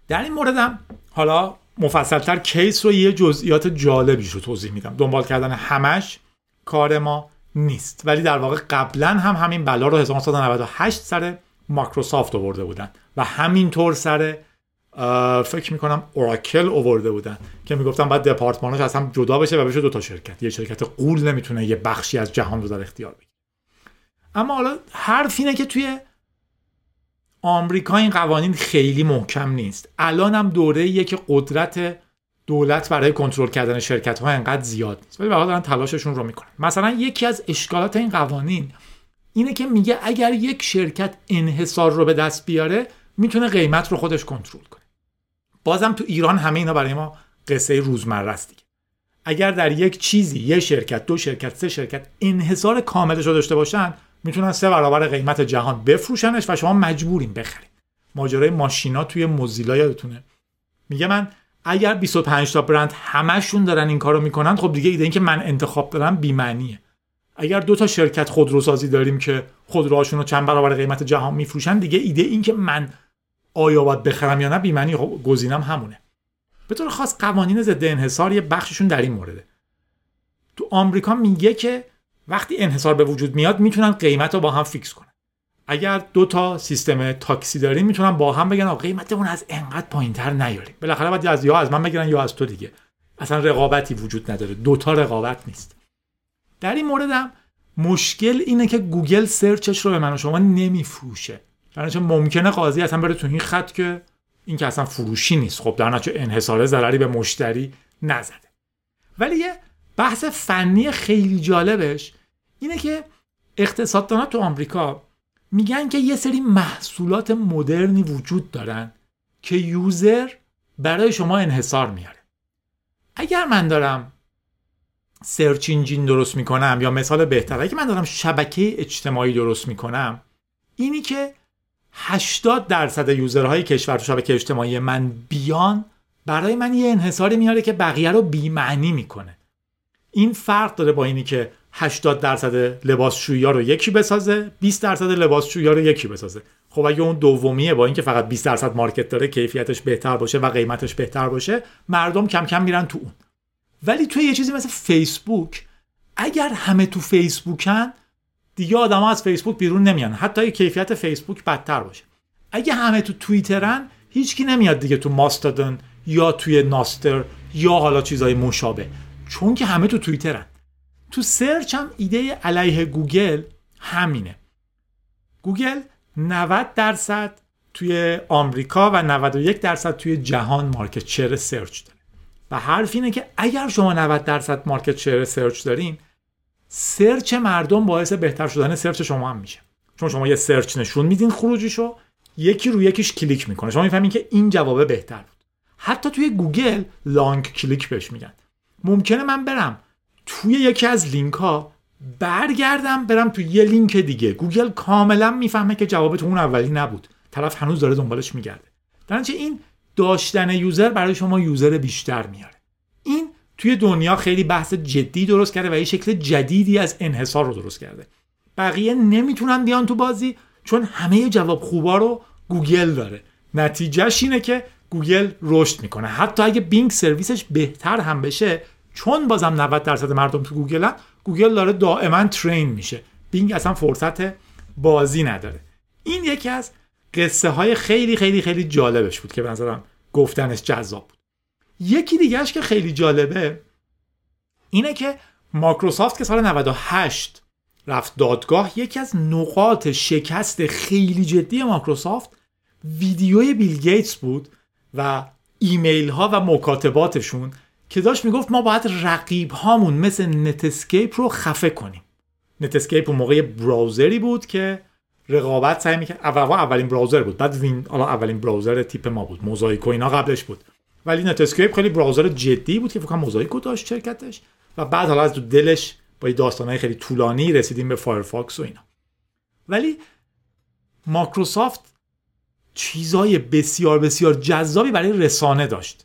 در این موردم حالا مفصلتر کیس رو یه جزئیات جالبیش رو توضیح میدم. دنبال کردن همش کار ما. نیست. ولی در واقع قبلا هم همین بلا رو 1998 سر مایکروسافت آورده بودن و همینطور سر فکر می‌کنم اوراکل آورده بودن که می‌گفتن باید دپارتمانش از هم جدا بشه و بشه دو تا شرکت. یه شرکت قول نمی‌تونه یه بخشی از جهان رو در اختیار بگیره. اما حالا حرف اینه که توی آمریکا این قوانین خیلی محکم نیست. الان هم دوره که قدرت دولت برای کنترل کردن شرکت ها انقدر زیاد نیست. ولی دارن تلاششون رو می‌کنن. مثلا یکی از اشکالات این قوانین اینه که میگه اگر یک شرکت انحصار رو به دست بیاره می‌تونه قیمت رو خودش کنترل کنه. بازم تو ایران همه اینا برای ما قصه روزمره است دیگه. اگر در یک چیزی یه شرکت دو شرکت سه شرکت انحصار کاملش رو داشته باشن می‌تونن سه برابر قیمت جهان بفروشنش و شما مجبورین بخرید ماجرای ماشینا توی موزیلا یادتونه. میگه من اگر 25 تا برند همشون دارن این کارو می‌کنن خب دیگه ایده این که من انتخاب دارم بی‌معنیه. اگر دو تا شرکت خودروسازی داریم که خودروهاشون رو چند برابر قیمت جهان میفروشن دیگه ایده این که من آیا باید بخرم یا نه بی‌معنی خب گزینم همونه. به طور خاص قوانین ضد انحصار یه بخششون در این مورده. تو آمریکا میگه که وقتی انحصار به وجود میاد می‌تونن قیمت رو با هم fix کنن. اگر دو تا سیستم تاکسی داریم می‌تونن با هم بگن قیمتمون از انقدر پایینتر نیاریم. بالاخره باید از یا از من بگیرن یا از تو دیگه. اصلا رقابتی وجود نداره. دوتا رقابت نیست. در این موردم مشکل اینه که گوگل search ش رو به من و شما نمیفروشه. در ممکنه قاضی اصلا بره تو این خط که این که اصلا فروشی نیست. خب در نتیجه انحصار ضرری به مشتری نزده. ولی یه بحث فنی خیلی جالبش اینه که اقتصاددانا تو آمریکا میگن که یه سری محصولات مدرنی وجود دارن که یوزر برای شما انحصار میاره. اگر من دارم سرچ انجین درست می‌کنم یا مثال بهتر اگه من دارم شبکه اجتماعی درست می‌کنم اینی که 80 درصد یوزرهای کشور تو شبکه اجتماعی من بیان برای من یه انحصاری میاره که بقیه رو بیمعنی می‌کنه. این فرق داره با اینی که 80 درصد لباسشویی رو یکی بسازه 20 درصد لباسشویی رو یکی بسازه. خب اگه اون دومیه با اینکه فقط 20 درصد مارکت داره کیفیتش بهتر باشه و قیمتش بهتر باشه مردم کم کم میرن تو اون. ولی توی یه چیزی مثل فیسبوک اگر همه تو فیسبوکن دیگه آدما از فیسبوک بیرون نمیان. حتی کیفیت فیسبوک بدتر باشه. اگه همه تو توییترن هیچکی نمیاد دیگه تو ماستادن یا توی Nostr یا حالا چیزای مشابه چون که همه تو توییترن. تو search هم ایده علیه گوگل همینه. گوگل 90 درصد توی آمریکا و 91 درصد توی جهان market share search داره. و حرف اینه که اگر شما 90 درصد market share search دارین search مردم باعث بهتر شدن search شما هم میشه. چون شما یه search نشون میدین خروجیشو یکی رو یکیش کلیک می‌کنه. شما می‌فهمین که این جوابه بهتر بود. حتی توی گوگل long click بهش میگن ممکنه من برم توی یکی از لینک ها برگردم برم توی یه لینک دیگه. گوگل کاملا می‌فهمه که جواب تو اون اولی نبود. طرف هنوز داره دنبالش میگرده. در این داشتن user برای شما user بیشتر میاره. این توی دنیا خیلی بحث جدی درست کرده و یه شکل جدیدی از انحصار رو درست کرده. بقیه نمی‌تونن بیان تو بازی چون همه جواب خوبا رو گوگل داره. نتیجهش اینه که گوگل رشد می‌کنه. حتی اگه بینگ سرویسش بهتر هم بشه چون بازم 90 درصد مردم تو گوگلن گوگل داره دائما train میشه. بینگ اصلا فرصت بازی نداره. این یکی از قصه های خیلی خیلی خیلی جالبش بود که به نظرم گفتنش جذاب بود. یکی دیگهش که خیلی جالبه اینه که مایکروسافت که سال 98 رفت دادگاه یکی از نقاط شکست خیلی جدی مایکروسافت ویدیوی بیل گیتس بود و ایمیل ها و مکاتباتشون که داشت می‌گفت ما باید رقیب هامون مثل نتسکیپ رو خفه کنیم. نتسکیپ اون موقع browser ی بود که رقابت سعی می‌کرد اول اولین browser بود. بعد وین حالا اولین browser تیپ ما بود. موزاییک و اینا قبلش بود. ولی نتسکیپ خیلی browser جدی بود که فکر کنم موزاییک داشت شرکتش. و بعد حالا از تو دلش با داستانهای خیلی طولانی رسیدیم به فایرفاکس و اینا. ولی مایکروسافت چیزای بسیار بسیار جذابی برای رسانه داشت.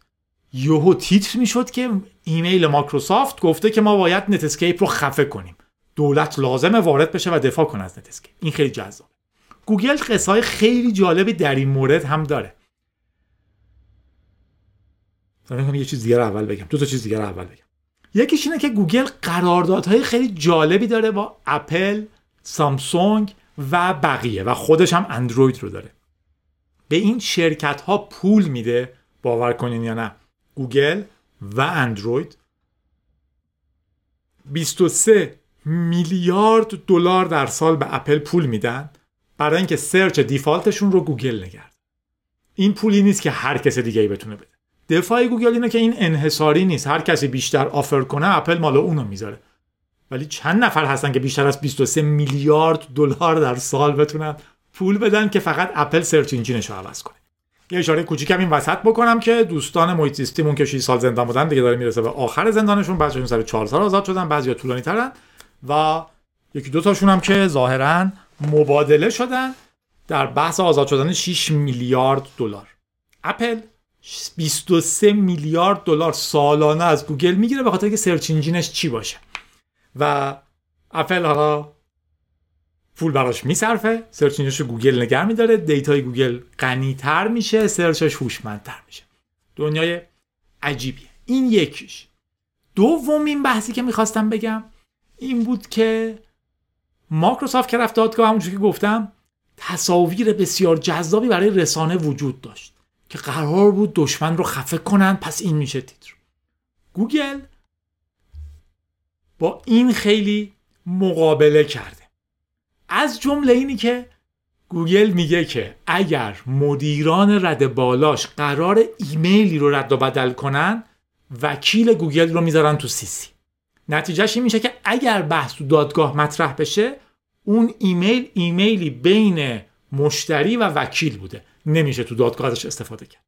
یهو تیتر می‌شد که ایمیل مایکروسافت گفته که ما باید نتسکیپ رو خفه کنیم. دولت لازمه وارد بشه و دفاع کنه از نتسکیپ این خیلی جذاب گوگل قصه خیلی جالبی در این مورد هم داره. یه چیز دیگر اول بگم. دو تا چیز دیگر اول بگم. یکیش اینه که گوگل قراردادهای خیلی جالبی داره با اپل سامسونگ و بقیه و خودش هم اندروید رو داره. به این شرکت ها پول میده. باور کنین یا نه. گوگل و اندروید 23 میلیارد دلار در سال به اپل پول میدن برای اینکه search default شون رو گوگل نگه این پولی نیست که هر کس دیگه ای بتونه بده. دفاع گوگل اینه که این انحصاری نیست. هر کسی بیشتر offer کنه اپل مال اونو می‌ذاره. ولی چند نفر هستن که بیشتر از 23 میلیارد دلار در سال بتونن پول بدن که فقط اپل search engine ش رو عوض کنه. یه اشاره کوچیکم این وسط بکنم که دوستان محیط که 6 سال زندان بودن دیگه داره می‌رسه به آخر زندانشون. بعضیشون سر 4 سال آزاد شدن بعضیا طولانی ترن. و یکی دو تاشون هم که ظاهرا مبادله شدن در بحث آزاد شدن 6 میلیارد دلار. اپل 23 میلیارد دلار سالانه از گوگل می‌گیره به خاطر که search engine ش چی باشه. و اپل حالا پول براش میصرفه search engine ش گوگل نگه میداره data ی گوگل غنیتر میشه search ش هوشمندتر میشه. دنیای عجیبیه. این یکیش. دومین بحثی که می‌خواستم بگم این بود که مایکروسافت که رفت دادگاه همونجوری که گفتم تصاویر بسیار جذابی برای رسانه وجود داشت که قرار بود دشمن رو خفه کنن پس این میشه تیتر. گوگل با این خیلی مقابله کرده از جمله اینی که گوگل میگه که اگر مدیران رده بالاش قراره ایمیلی رو رد و بدل کنن وکیل گوگل رو می‌ذارن تو CC نتیجهش این میشه که اگر بحث تو دادگاه مطرح بشه اون ایمیل ایمیلی بین مشتری و وکیل بوده. نمیشه تو دادگاه استفاده کرد.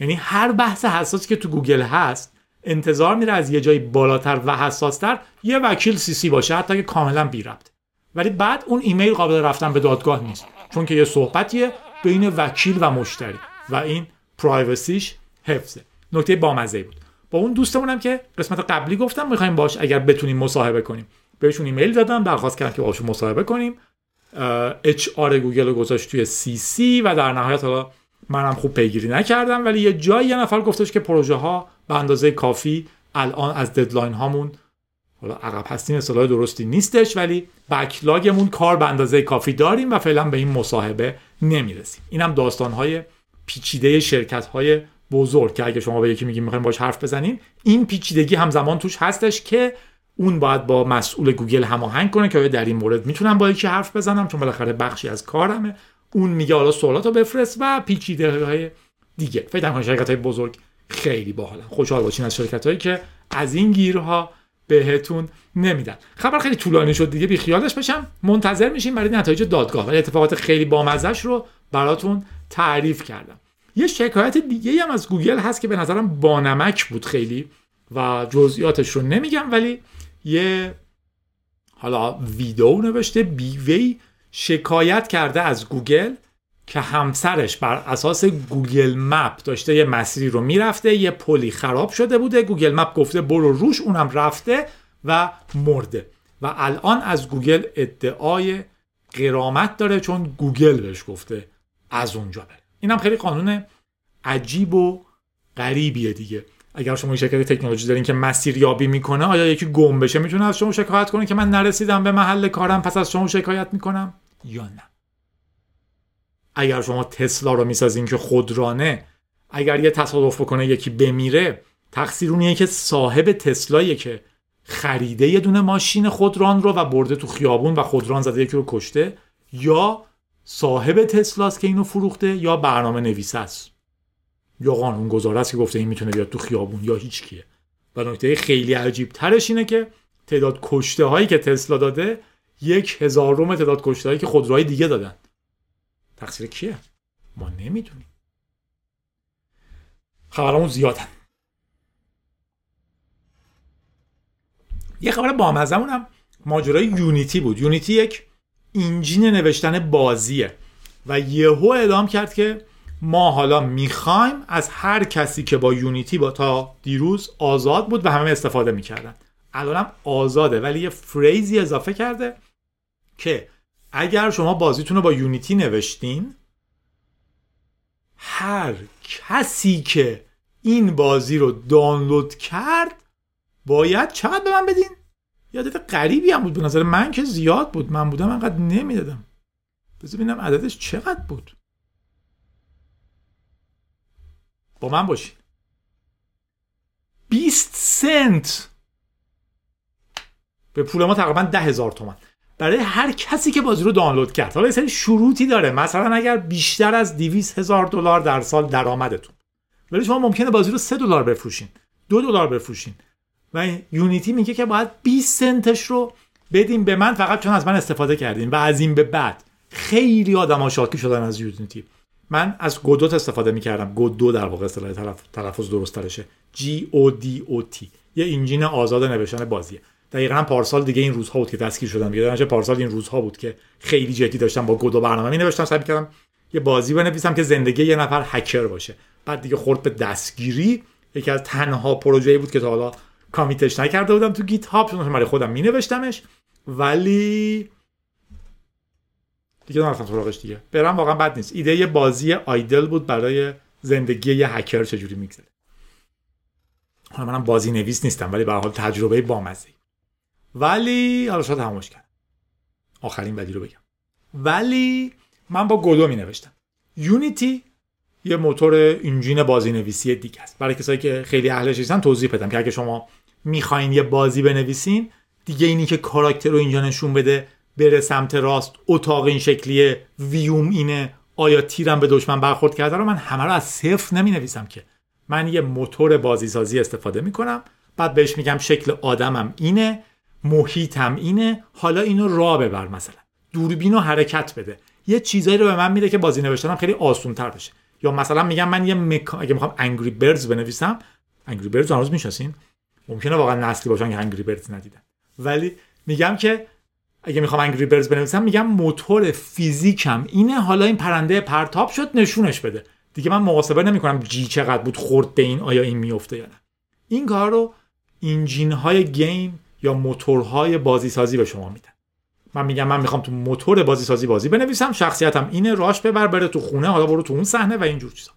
یعنی هر بحث حساسی که تو گوگل هست انتظار میره از یه جایی بالاتر و حساستر یه وکیل CC باشه حتی که کاملا بی ربط ولی بعد اون ایمیل قابل رفتن به دادگاه نیست. چون که یه صحبتیه بین وکیل و مشتری و این privacy ش حفظه. نکته بامزه بود. با اون دوستمونم که قسمت قبلی گفتم می‌خوایم باش اگر بتونیم مصاحبه کنیم. بهشون ایمیل دادم درخواست کردم که باشون مصاحبه کنیم. HR گوگل رو گذاشت توی CC و در نهایت حالا منم خوب پیگیری نکردم. ولی یه جایی یه نفر گفتش که پروژه ها به اندازه کافی الان از deadline هامون حالا عقب هستیم اصطلاح درستی نیستش ولی backlog مون کار به اندازه کافی داریم و فعلا به این مصاحبه نمی‌رسیم. اینم داستان های پیچیده شرکت های بزرگ که اگه شما به یکی میگیم می‌خوایم باش حرف بزنیم این پیچیدگی همزمان توش هستش که اون باید با مسئول گوگل هماهنگ کنه که در این مورد می‌تونم با یکی حرف بزنم؟ چون بالاخره بخشی از کارمه. اون میگه حالا سوالات رو بفرست و پیچیده های دیگه. فکر کنم شرکت های بزرگ خیلی باحالن. خوشحال باشین از شرکت هایی که از این گیرها بهتون نمیدن. خبر خیلی طولانی شد دیگه بی خیالش بشم منتظر میشیم برای نتایج دادگاه. ولی اتفاقات خیلی بامزش رو براتون تعریف کردم. یه شکایت دیگه هم از گوگل هست که به نظرم بانمک بود خیلی و جزئیاتش رو نمیگم ولی یه حالا widow نوشته بیوه‌ای شکایت کرده از گوگل. که همسرش بر اساس گوگل مپ داشته یه مسیری رو می‌رفته یه پلی خراب شده بوده گوگل مپ گفته برو روش اونم رفته و مرده. و الان از گوگل ادعای قرامت داره چون گوگل بهش گفته از اونجا بره. اینم خیلی قانون عجیب و غریبیه دیگه. اگر شما شرکت تکنولوژی دارین که مسیر یابی می‌کنه آیا یکی گم بشه می‌تونه از شما شکایت کنه که من نرسیدم به محل کارم پس از شما شکایت می‌کنم؟ یا نه؟ اگر شما تسلا رو می‌سازین که خودرانه اگر یه تصادف بکنه یکی بمیره تقصیر اونیه که صاحب تسلاییه که خریده یه دونه ماشین خودران رو و برده تو خیابون و خودران زده یکی رو کشته یا صاحب تسلاست که اینو فروخته یا برنامه نویس است. یا قانون گذاره است که گفته این می‌تونه بیاد تو خیابون یا هیچ کیه و نکته خیلی عجیب ترش اینه که تعداد کشته هایی که تسلا داده یک هزارم تعداد کشته هایی که خودروهای دیگه دادن. تقصیر کیه؟ ما نمی‌دونیم. خبرامون زیادن. یه خبر بامزمون هم ماجرای یونیتی بود. یونیتی یک انجین نوشتن بازیه و یهو اعلام کرد که ما حالا می‌خوایم از هر کسی که با یونیتی با تا دیروز آزاد بود و همه استفاده می‌کردن. الانم آزاده ولی یه فریزی اضافه کرده که اگر شما بازیتون رو با یونیتی نوشتین هر کسی که این بازی رو دانلود کرد باید چقدر به من بدین؟ یادت غریبی هم بود. به نظر من که زیاد بود. من بودم انقدر نمی‌دادم. بذار ببینم عددش چقدر بود. با من باشین 20 سنت. به پول ما تقریبا ده هزار تومن برای هر کسی که بازی رو دانلود کرد. حالا یه سری شروطی داره. مثلا اگر بیشتر از 200 هزار دلار در سال درآمدتون. ولی شما ممکنه بازی رو 3 دلار بفروشین. دو دلار بفروشین. و یونیتی میگه که باید 20 سنتش رو بدیم به من. فقط چون از من استفاده کردین. و از این به بعد خیلی آدم شاکی شدن از یونیتی. من از گودوت استفاده می‌کردم. گودو در واقع اصطلاح تلفظ درست ترشه. G O D O T. یه انجین آزاد نوشتن بازیه. دقیقا پارسال دیگه این روزها بود که دستگیر شدم دیگه. پارسال این روزها بود که خیلی جدی داشتم با گودو برنامه می نوشتم سعی کردم یه بازی بنویسم که زندگی یه نفر هکر باشه. بعد دیگه خورد به دستگیری. یکی از تنها پروژه‌ای بود که تا حالا کامیتش نکرده بودم تو گیت هاب چون برای خودم می نوشتمش ولی دیگه نرفتم سراغش دیگه. برم واقعا بد نیست. ایده یه بازی آیدل بود برای زندگی یه هکر چجوری میگذره. حالا منم بازی نویس نیستم ولی به حال تجربه بامزه ولی حالا شاید تمامش کرد آخرین بدی رو بگم. ولی من با گودو می نوشتم یونیتی یه موتور انجین بازی نویسی دیگه است. برای کسایی که خیلی اهلش نیستن توضیح بدم که اگه شما می‌خواین یه بازی بنویسین دیگه اینی که کاراکتر رو اینجا نشون بده بره سمت راست اتاق این شکلیه ویوم اینه آیا تیرم به دشمن برخورد کرده رو من همه رو از صفر نمی نویسم که. من یه موتور بازی سازی استفاده می کنم بعد بهش میگم شکل آدمم اینه محیطم اینه حالا اینو را ببر مثلا. دوربین رو حرکت بده. یه چیزایی رو به من میده که بازی نوشتنم خیلی آسون تر بشه. یا مثلا میگم من یه مکا... اگه می‌خوام انگری برز بنویسم انگری برز هنوز می‌شناسین؟ ممکنه واقعا نسلی باشن که انگری برز ندیدن. ولی میگم که اگه می‌خوام انگری برز بنویسم میگم موتور فیزیکم اینه. حالا این پرنده پرتاب شد نشونش بده. دیگه من محاسبه نمی‌کنم جی چقدر بود خورد به این آیا این میفته یا نه. این کار رو engine های game یا موتورهای بازی سازی به شما میدن. من میگم من می‌خوام تو موتور بازی سازی بازی بنویسم شخصیتم اینه راش ببر بره تو خونه حالا برو تو اون صحنه و اینجور چیزا.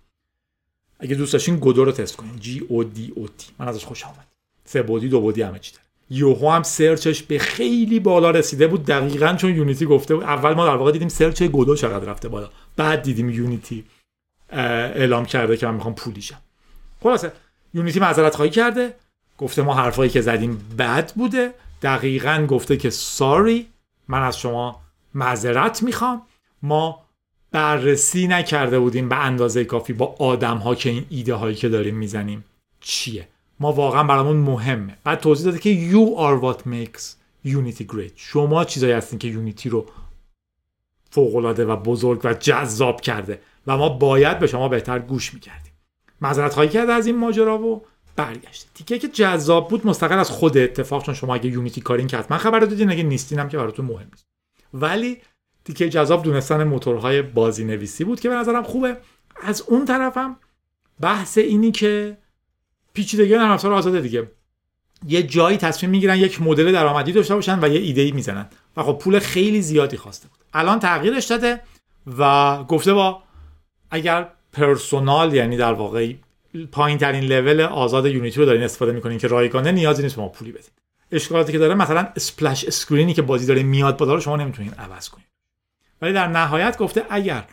اگه دوست داشتین Godot رو تست کنین. G O D O T من ازش خوشم اومد سه بعدی دو بعدی همه چی یوهو هم search ش به خیلی بالا رسیده بود دقیقا چون Unity گفته بود. اول ما در واقع دیدیم search Godot چقدر رفته بالا. بعد دیدیم Unity اعلام کرده که من می‌خوام پولیشم خلاصه یونیتی معذرت خواهی کرده. گفته ما حرفایی که زدیم بد بوده. دقیقا گفته که ساری من از شما معذرت می‌خوام. ما بررسی نکرده بودیم به اندازه کافی با آدم ها که این ایده هایی که داریم می‌زنیم چیه. ما واقعا برامون مهمه. بعد توضیح داده که you are what makes Unity great. شما چیزایی هستین که یونیتی رو فوقالعاده و بزرگ و جذاب کرده و ما باید به شما بهتر گوش می‌کردیم. معذرت خواهی کرده از این ماجرا و برگشت تیکه که جذاب بود مستقل از خود اتفاق چون شما اگه یونیتی کارین که حتما خبر دادین اگه نیستین هم که براتون مهم نیست. ولی تیکه جذاب دونستن موتورهای بازی نویسی بود که به نظرم خوبه. از اون طرفم بحث اینی که پیچیدگی نرم افزار آزاده دیگه. یه جایی تصمیم می‌گیرن یک مدل درآمدی داشته باشن و یه ایده ای می‌زنن. و خب پول خیلی زیادی خواسته بود. الان تغییرش داده و گفته با اگر personal یعنی در واقع پایین ترین لول آزاد Unity رو دارین استفاده می‌کنین که رایگانه نیازی نیست شما پولی بدین. اشکالاتی که داره مثلا splash screen ی که بازی داره میاد بالا رو شما نمی‌تونین عوض کنین. ولی در نهایت گفته اگر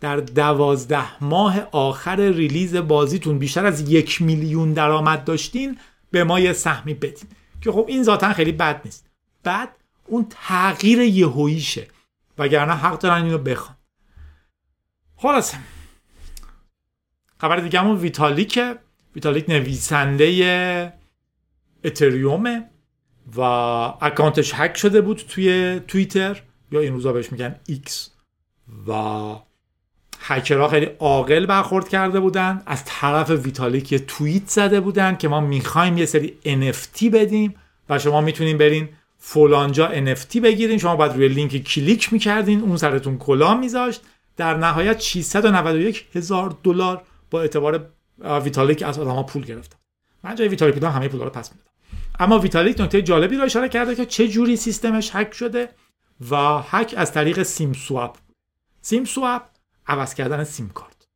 در دوازده ماه آخر release بازیتون بیشتر از یک میلیون درآمد داشتین به ما یه سهمی بدین. که خب این ذاتا خیلی بد نیست. بعد اون تغییر یهوییشه. وگرنه حق دارن اینو بخوان. خلاص خبر دیگه همون ویتالیک ویتالیک نویسنده اتریومه و اکانتش هک شده بود توی توییتر. یا این روزا بهش میگن ایکس و هکرها خیلی عاقل برخورد کرده بودن. از طرف ویتالیک یه توییت زده بودن که ما می‌خوایم یه سری NFT بدیم و شما می‌تونین برین فلانجا NFT بگیرین. شما باید روی لینک کلیک می‌کردین. اون سرتون کلاه میذاشت. در نهایت 691 هزار دلار با اعتبار ویتالیک از آدما پول گرفت من جای ویتالیک بودم همه پولا رو پس می‌دادم اما ویتالیک نکته جالبی رو اشاره کرده که چه جوری سیستمش هک شده و هک از طریق SIM swap SIM swap عوض کردن سیم کارت.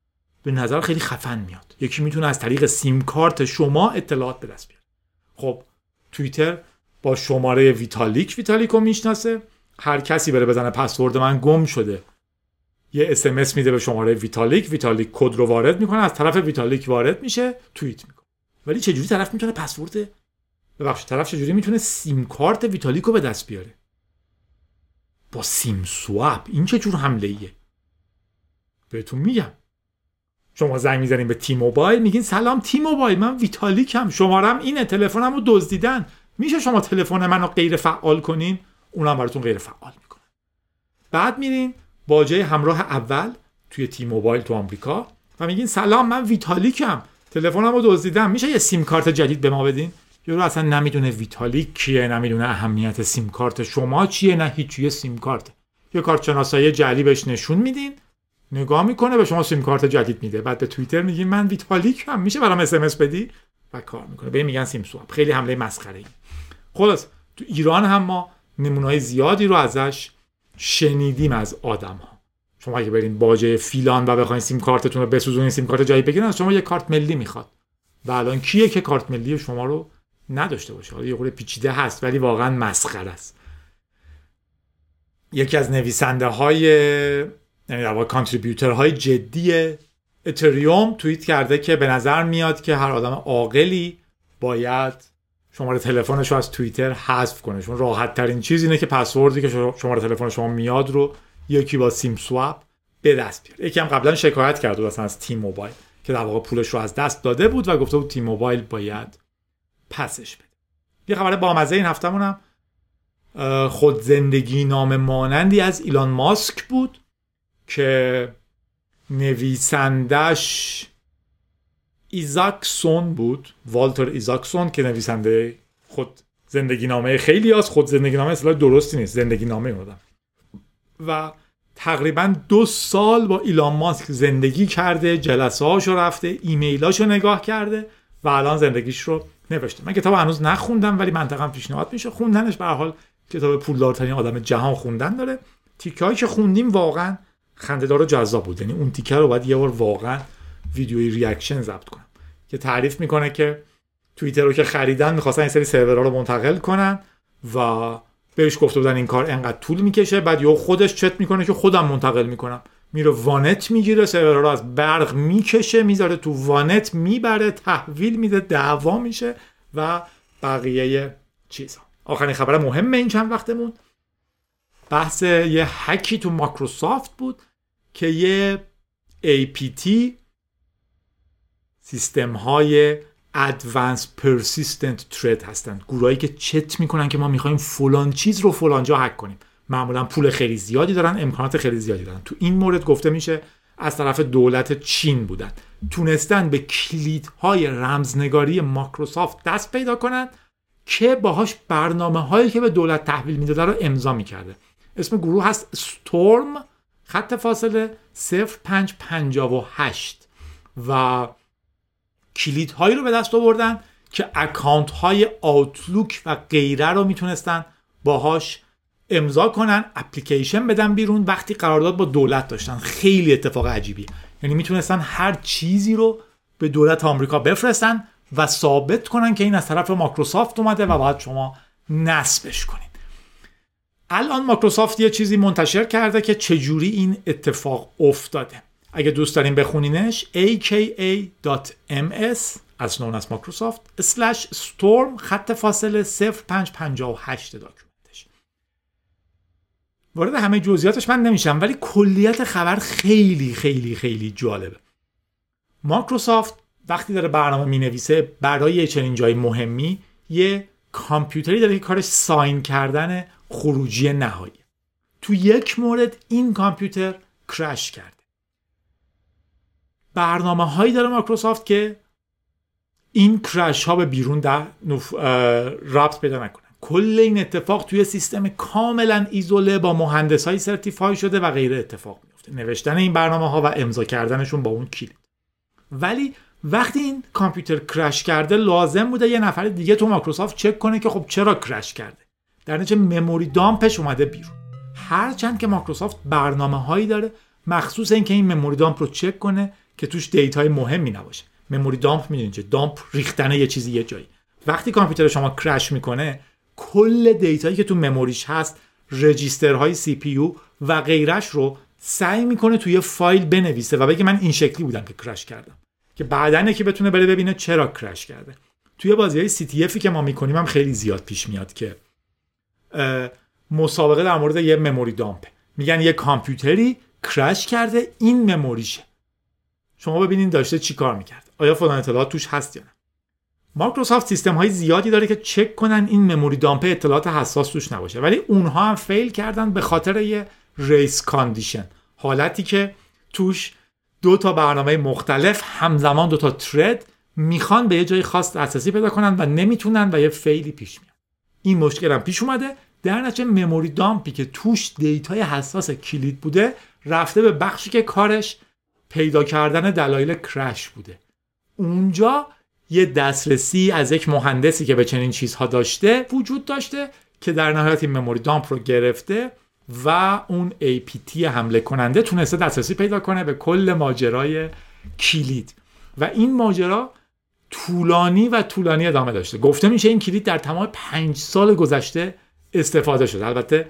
به نظر خیلی خفن میاد. یکی می‌تونه از طریق سیم کارت شما اطلاعات به دست بیاره. خب توییتر با شماره ویتالیک ویتالیکو می‌شناسه. هر کسی بره بزنه پسورد من گم شده. یه SMS میده به شماره ویتالیک ویتالیک کد رو وارد می‌کنه. از طرف ویتالیک وارد میشه. توییت می‌کنه. ولی چجوری طرف می‌تونه پسورد ببخشید طرف چجوری می‌تونه سیم کارت ویتالیک رو به دست بیاره؟ با SIM swap. این چه جور حمله ایه بهتون میگم. شما زنگ می‌زنین به تی موبایل میگین سلام تی موبایل من ویتالیکم شمارم اینه تلفنمو دزدیدن. میشه شما تلفن منو غیر فعال کنین؟ اونم براتون غیر فعال می‌کنه. بعد میرین باجه همراه اول توی تی موبایل تو آمریکا و میگین سلام من ویتالیکم. تلفنمو دزدیدم. میشه یه سیم کارت جدید به ما بدین؟ یارو اصلا نمی‌دونه ویتالیک کیه نمی‌دونه اهمیت سیم کارت شما چیه نه هیچ سیم کارت. یه کارت شناسایی جعلی بهش نشون میدین نگاه می‌کنه به شما سیم کارت جدید میده. بعد به توییتر میگین من ویتالیکم. میشه برام SMS بدی؟ و کار می‌کنه. بهش میگن SIM swap خیلی حمله مسخره ای خلاص تو ایران هم ما نمونای زیادی رو ازش شنیدیم از آدم ها شما اگه برین باجه فیلان و بخواین سیم کارتتون رو بسوزونین سیم کارت جدید بگیرن شما یه کارت ملی می‌خواد. و الان کیه که کارت ملی شما رو نداشته باشه؟ حالا یه خورده پیچیده هست ولی واقعا مسخره است. یکی از نویسنده های یعنی در کانتریبیوتر های جدی اتریوم توییت کرده که به نظر میاد که هر آدم عاقلی باید شماره تلفنش رو از توییتر حذف کنه. چون راحت ترین چیز اینه که پسوردی که شماره تلفن شما میاد رو یکی با سیم سواب به دست بیاره. یکی هم قبلا شکایت کرد مثلا از تیم موبایل که در واقع پولش رو از دست داده بود و گفته بود تیم موبایل باید پسش بده. یه خبر بامزه این هفتهمونم خود زندگی نام مانندی از ایلان ماسک بود که نویسندش ایزاکسون بود. والتر ایزاکسون که نویسنده خود زندگی نامه خیلی از خود زندگی نامه اصلا درستی نیست. زندگی نامه بودم و تقریبا دو سال با ایلان ماسک زندگی کرده جلسه هاشو رفته ایمیلاشو نگاه کرده و الان زندگیش رو نوشته. من کتاب هنوز نخوندم ولی منطقا پیشنهاد میشه. خوندنش به حال کتاب پولدارترین آدم جهان خوندن داره. تیکه که خوندیم واقعا خندهدار و جذاب بود. یعنی اون تیکه رو باید یه بار واقعا ویدیوی reaction ضبط کنم. که تعریف می‌کنه که توییتر رو که خریدن می‌خواستن این سری سرورها رو منتقل کنن و بهش گفته بودن این کار انقدر طول می‌کشه. بعد یه خودش چت می‌کنه که خودم منتقل می‌کنم. میره وانت می‌گیره سرورها رو از برق می‌کشه می‌ذاره تو وانت می‌بره تحویل میده دعوا میشه و بقیه چیزها آخرین خبر مهم این چند وقتمون. بحث یه هکی تو مایکروسافت بود که یه APT سیستم های Advanced Persistent Threat هستند. گروهایی که چت می‌کنن که ما می‌خوایم فلان چیز رو فلان جا هک کنیم. معمولا پول خیلی زیادی دارن امکانات خیلی زیادی دارن. تو این مورد گفته میشه از طرف دولت چین بودن. تونستن به کلیدهای رمزنگاری مایکروسافت دست پیدا کنن که باهاش برنامه هایی که به دولت تحویل می‌داده رو امضا می‌کرده. اسم گروه هست ستورم خط فاصله 0558 و کلیدهایی رو به دست آوردن که اکانت های آوتلوک و غیره رو می‌تونستن باهاش امضا کنن اپلیکیشن بدن بیرون وقتی قرارداد با دولت داشتن. خیلی اتفاق عجیبی یعنی می‌تونستن هر چیزی رو به دولت آمریکا بفرستن و ثابت کنن که این از طرف مایکروسافت اومده و باید شما نصبش کنید. الان مایکروسافت یه چیزی منتشر کرده که چجوری این اتفاق افتاده. اگه دوست داریم بخونینش aka.ms as known as مایکروسافت slash storm خط فاصله 0558 داکیومنتش وارد همه جزئیاتش من نمیشم ولی کلیت خبر خیلی خیلی خیلی جالبه. مایکروسافت وقتی داره برنامه می نویسه برای چنین جای مهمی یه کامپیوتری داره که کارش ساین کردن خروجی نهایی. تو یک مورد این کامپیوتر کرش کرده برنامه هایی داره مایکروسافت که این کرش ها به بیرون در رابط پیدا نکنن کل این اتفاق توی سیستم کاملا ایزوله با مهندس های certify شده و غیره اتفاق میفته نوشتن این برنامه ها و امضا کردنشون با اون کلید ولی وقتی این کامپیوتر crash کرده لازم بوده یه نفر دیگه تو مایکروسافت چک کنه که خب چرا crash کرده. در نتیجه memory dump ش اومده بیرون. هرچند که مایکروسافت برنامه هایی داره مخصوص اینکه این memory dump رو چک کنه که توش data ی مهمی نباشه. memory dump می‌دونید چه dump ریختن یه چیزی یه جایی. وقتی کامپیوتر شما crash می‌کنه کل data یی که تو memory ش هست register های CPU و غیرش رو سعی می‌کنه توی فایل بنویسه و بگه من این شکلی بودم که crash کردم. که بعدا که بتونه بره ببینه چرا crash کرده. توی بازی های C که ما می‌کنیم هم خیلی زیاد پیش میاد که مسابقه در مورد یه memory dump میگن یه کامپیوتری crash کرده این memory شه شما ببینین داشته چی کار می‌کرد. آیا فلان اطلاعات توش هست یا نه؟ مایکروسافت سیستم های زیادی داره که چک کنن این memory dump اطلاعات حساس توش نباشه. ولی اونها هم fail کردن به خاطر یه race condition. حالتی که توش دو تا برنامه مختلف همزمان دو تا thread می‌خوان به یه جای خاص دسترسی پیدا کنن و نمی‌تونن و یه fail ی پیش میاد. این مشکل هم پیش اومده. در نتیجه مموری دامپی که توش دیتای حساس کلید بوده رفته به بخشی که کارش پیدا کردن دلایل کرش بوده. اونجا یه دسترسی از یک مهندسی که به چنین چیزها داشته وجود داشته که در نهایت این مموری دامپ رو گرفته و اون APT حمله کننده تونسته دسترسی پیدا کنه به کل ماجرای کلید. و این ماجرا طولانی و طولانی ادامه داشته. گفته میشه این کلید در تمام پنج سال گذشته استفاده شده. البته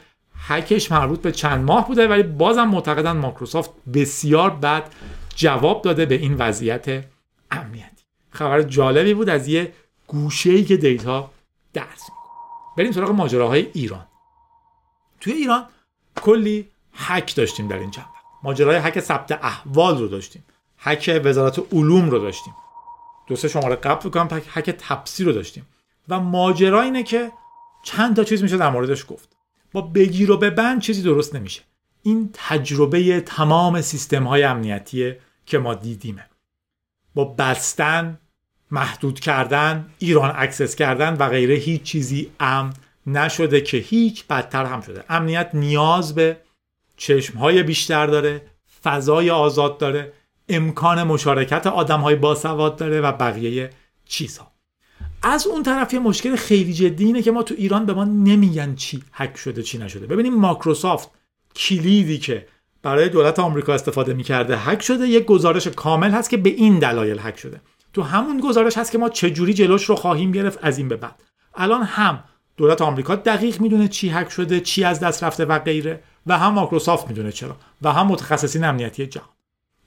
هکش مربوط به چند ماه بوده ولی بازم معتقدن مایکروسافت بسیار بد جواب داده به این وضعیت امنیتی. خبر جالبی بود از یه گوشه که دیتا درس بریم سراغ ماجراهای ایران. توی ایران کلی هک داشتیم در این چند ماجرای هک ثبت احوال رو داشتیم. هک وزارت علوم رو داشتیم. دو سه شماره قبل بکنم هک تپسی رو داشتیم. و ماجرا اینه که چند تا چیز میشه در موردش گفت. با بگیر و ببند چیزی درست نمیشه. این تجربه تمام سیستم های امنیتی که ما دیدیمه. با بستن محدود کردن ایران access کردن و غیره هیچ چیزی امن نشده که هیچ بدتر هم شده. امنیت نیاز به چشم های بیشتر داره فضای آزاد داره امکان مشارکت آدم های باسواد داره و بقیه چیزها. از اون طرف یه مشکل خیلی جدی اینه که ما تو ایران به ما نمیگن چی هک شده چی نشده. ببینیم ماکروسافت کلیدی که برای دولت آمریکا استفاده می‌کرده هک شده یک گزارش کامل هست که به این دلایل هک شده. تو همون گزارش هست که ما چجوری جلوش رو خواهیم گرفت از این به بعد. الان هم دولت آمریکا دقیق می‌دونه چی هک شده چی از دست رفته و غیره و هم مایکروسافت می‌دونه چرا و هم متخصصین امنیتی جهان.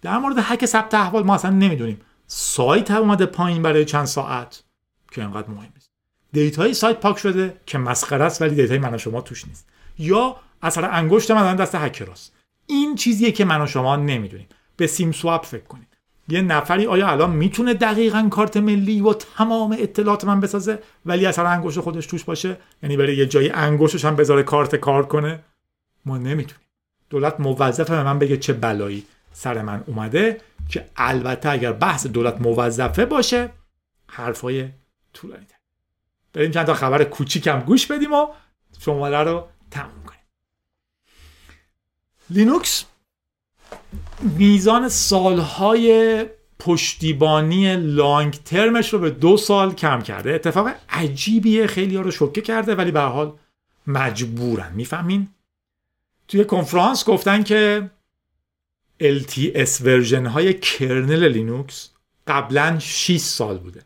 در مورد هک ثبت احوال ما اصلا نمی‌دونیم. سایت اومده پایین برای چند ساعت. که انقدر مهم data ی سایت پاک شده که مسخره است ولی data ی من و شما توش نیست. یا اثر انگشت من دست هکراست این چیزیه که من و شما نمی‌دونیم. به SIM swap فکر کنید یه نفری آیا الان می‌تونه دقیقا کارت ملی و تمام اطلاعات من بسازه؟ ولی اثر انگشت خودش توش باشه؟ یعنی بره یه جایی انگشتش هم بذاره کارت کار کنه؟ ما نمی‌تونیم. دولت موظفه به من بگه چه بلایی سر من اومده که البته اگر بحث دولت موظفه باشه حرفای طولانی بریم چند تا خبر کوچیکم گوش بدیم و شماره رو تموم کنیم. لینوکس میزان سالهای پشتیبانی لانگ ترمش رو به دو سال کم کرده. اتفاق عجیبیه خیلی ها رو شوکه کرده ولی به حال مجبورن. می‌فهمین؟ توی کنفرانس گفتن که LTS version های kernel لینوکس قبلا 6 سال بوده.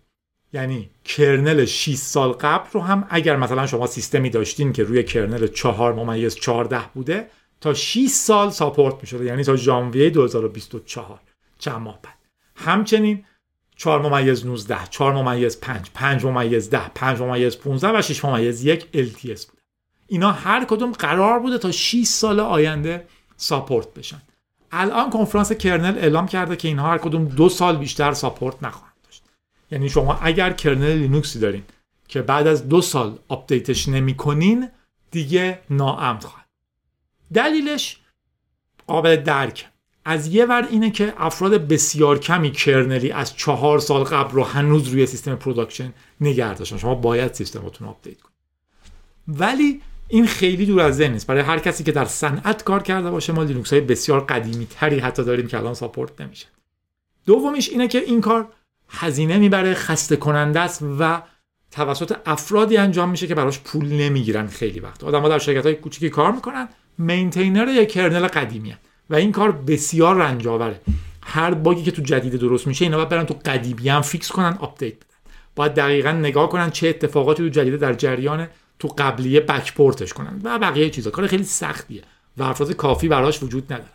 یعنی kernel 6 سال قبل رو هم اگر مثلا شما سیستمی داشتین که روی kernel 4 ممیز 14 بوده تا 6 سال support می شده یعنی تا ژانویه 2024 چند ماه بعد. همچنین 4 ممیز 19 4 ممیز 5 5 ممیز 10 5 ممیز 15 و 6 ممیز 1 LTS بود اینا هر کدوم قرار بوده تا 6 سال آینده support بشن. الان کنفرانس kernel اعلام کرده که اینها هر کدوم دو سال بیشتر support نخواهند. یعنی شما اگر kernel لینوکسی دارین که بعد از دو سال update ش نمی‌کنین دیگه ناامن خواهد. دلیلش قابل درک. از یه ور اینه که افراد بسیار کمی kernel ی از چهار سال قبل رو هنوز روی سیستم production نگه شما باید سیستمتون update کنید. ولی این خیلی دور از ذهن نیست. برای هر کسی که در صنعت کار کرده باشه ما لینوکس های بسیار قدیمی تری حتی داریم که الان support نمیشه. دومیش اینه که این کار هزینه می‌بره خسته کننده است و توسط افرادی انجام میشه که براش پول نمی‌گیرن خیلی وقت. آدم‌ها در شرکت های کوچیکی کار می‌کنن maintainer یک kernel قدیمی و این کار بسیار رنج آوره هر bug ی که تو جدید درست میشه اینا باید برن تو قدیمی هم fix کنن update بدن. باید دقیقا نگاه کنن چه اتفاقاتی تو جدید در جریان تو قبلیه backport ش کنن و بقیه چیزا. کار خیلی سختیه و افراد کافی براش وجود نداره.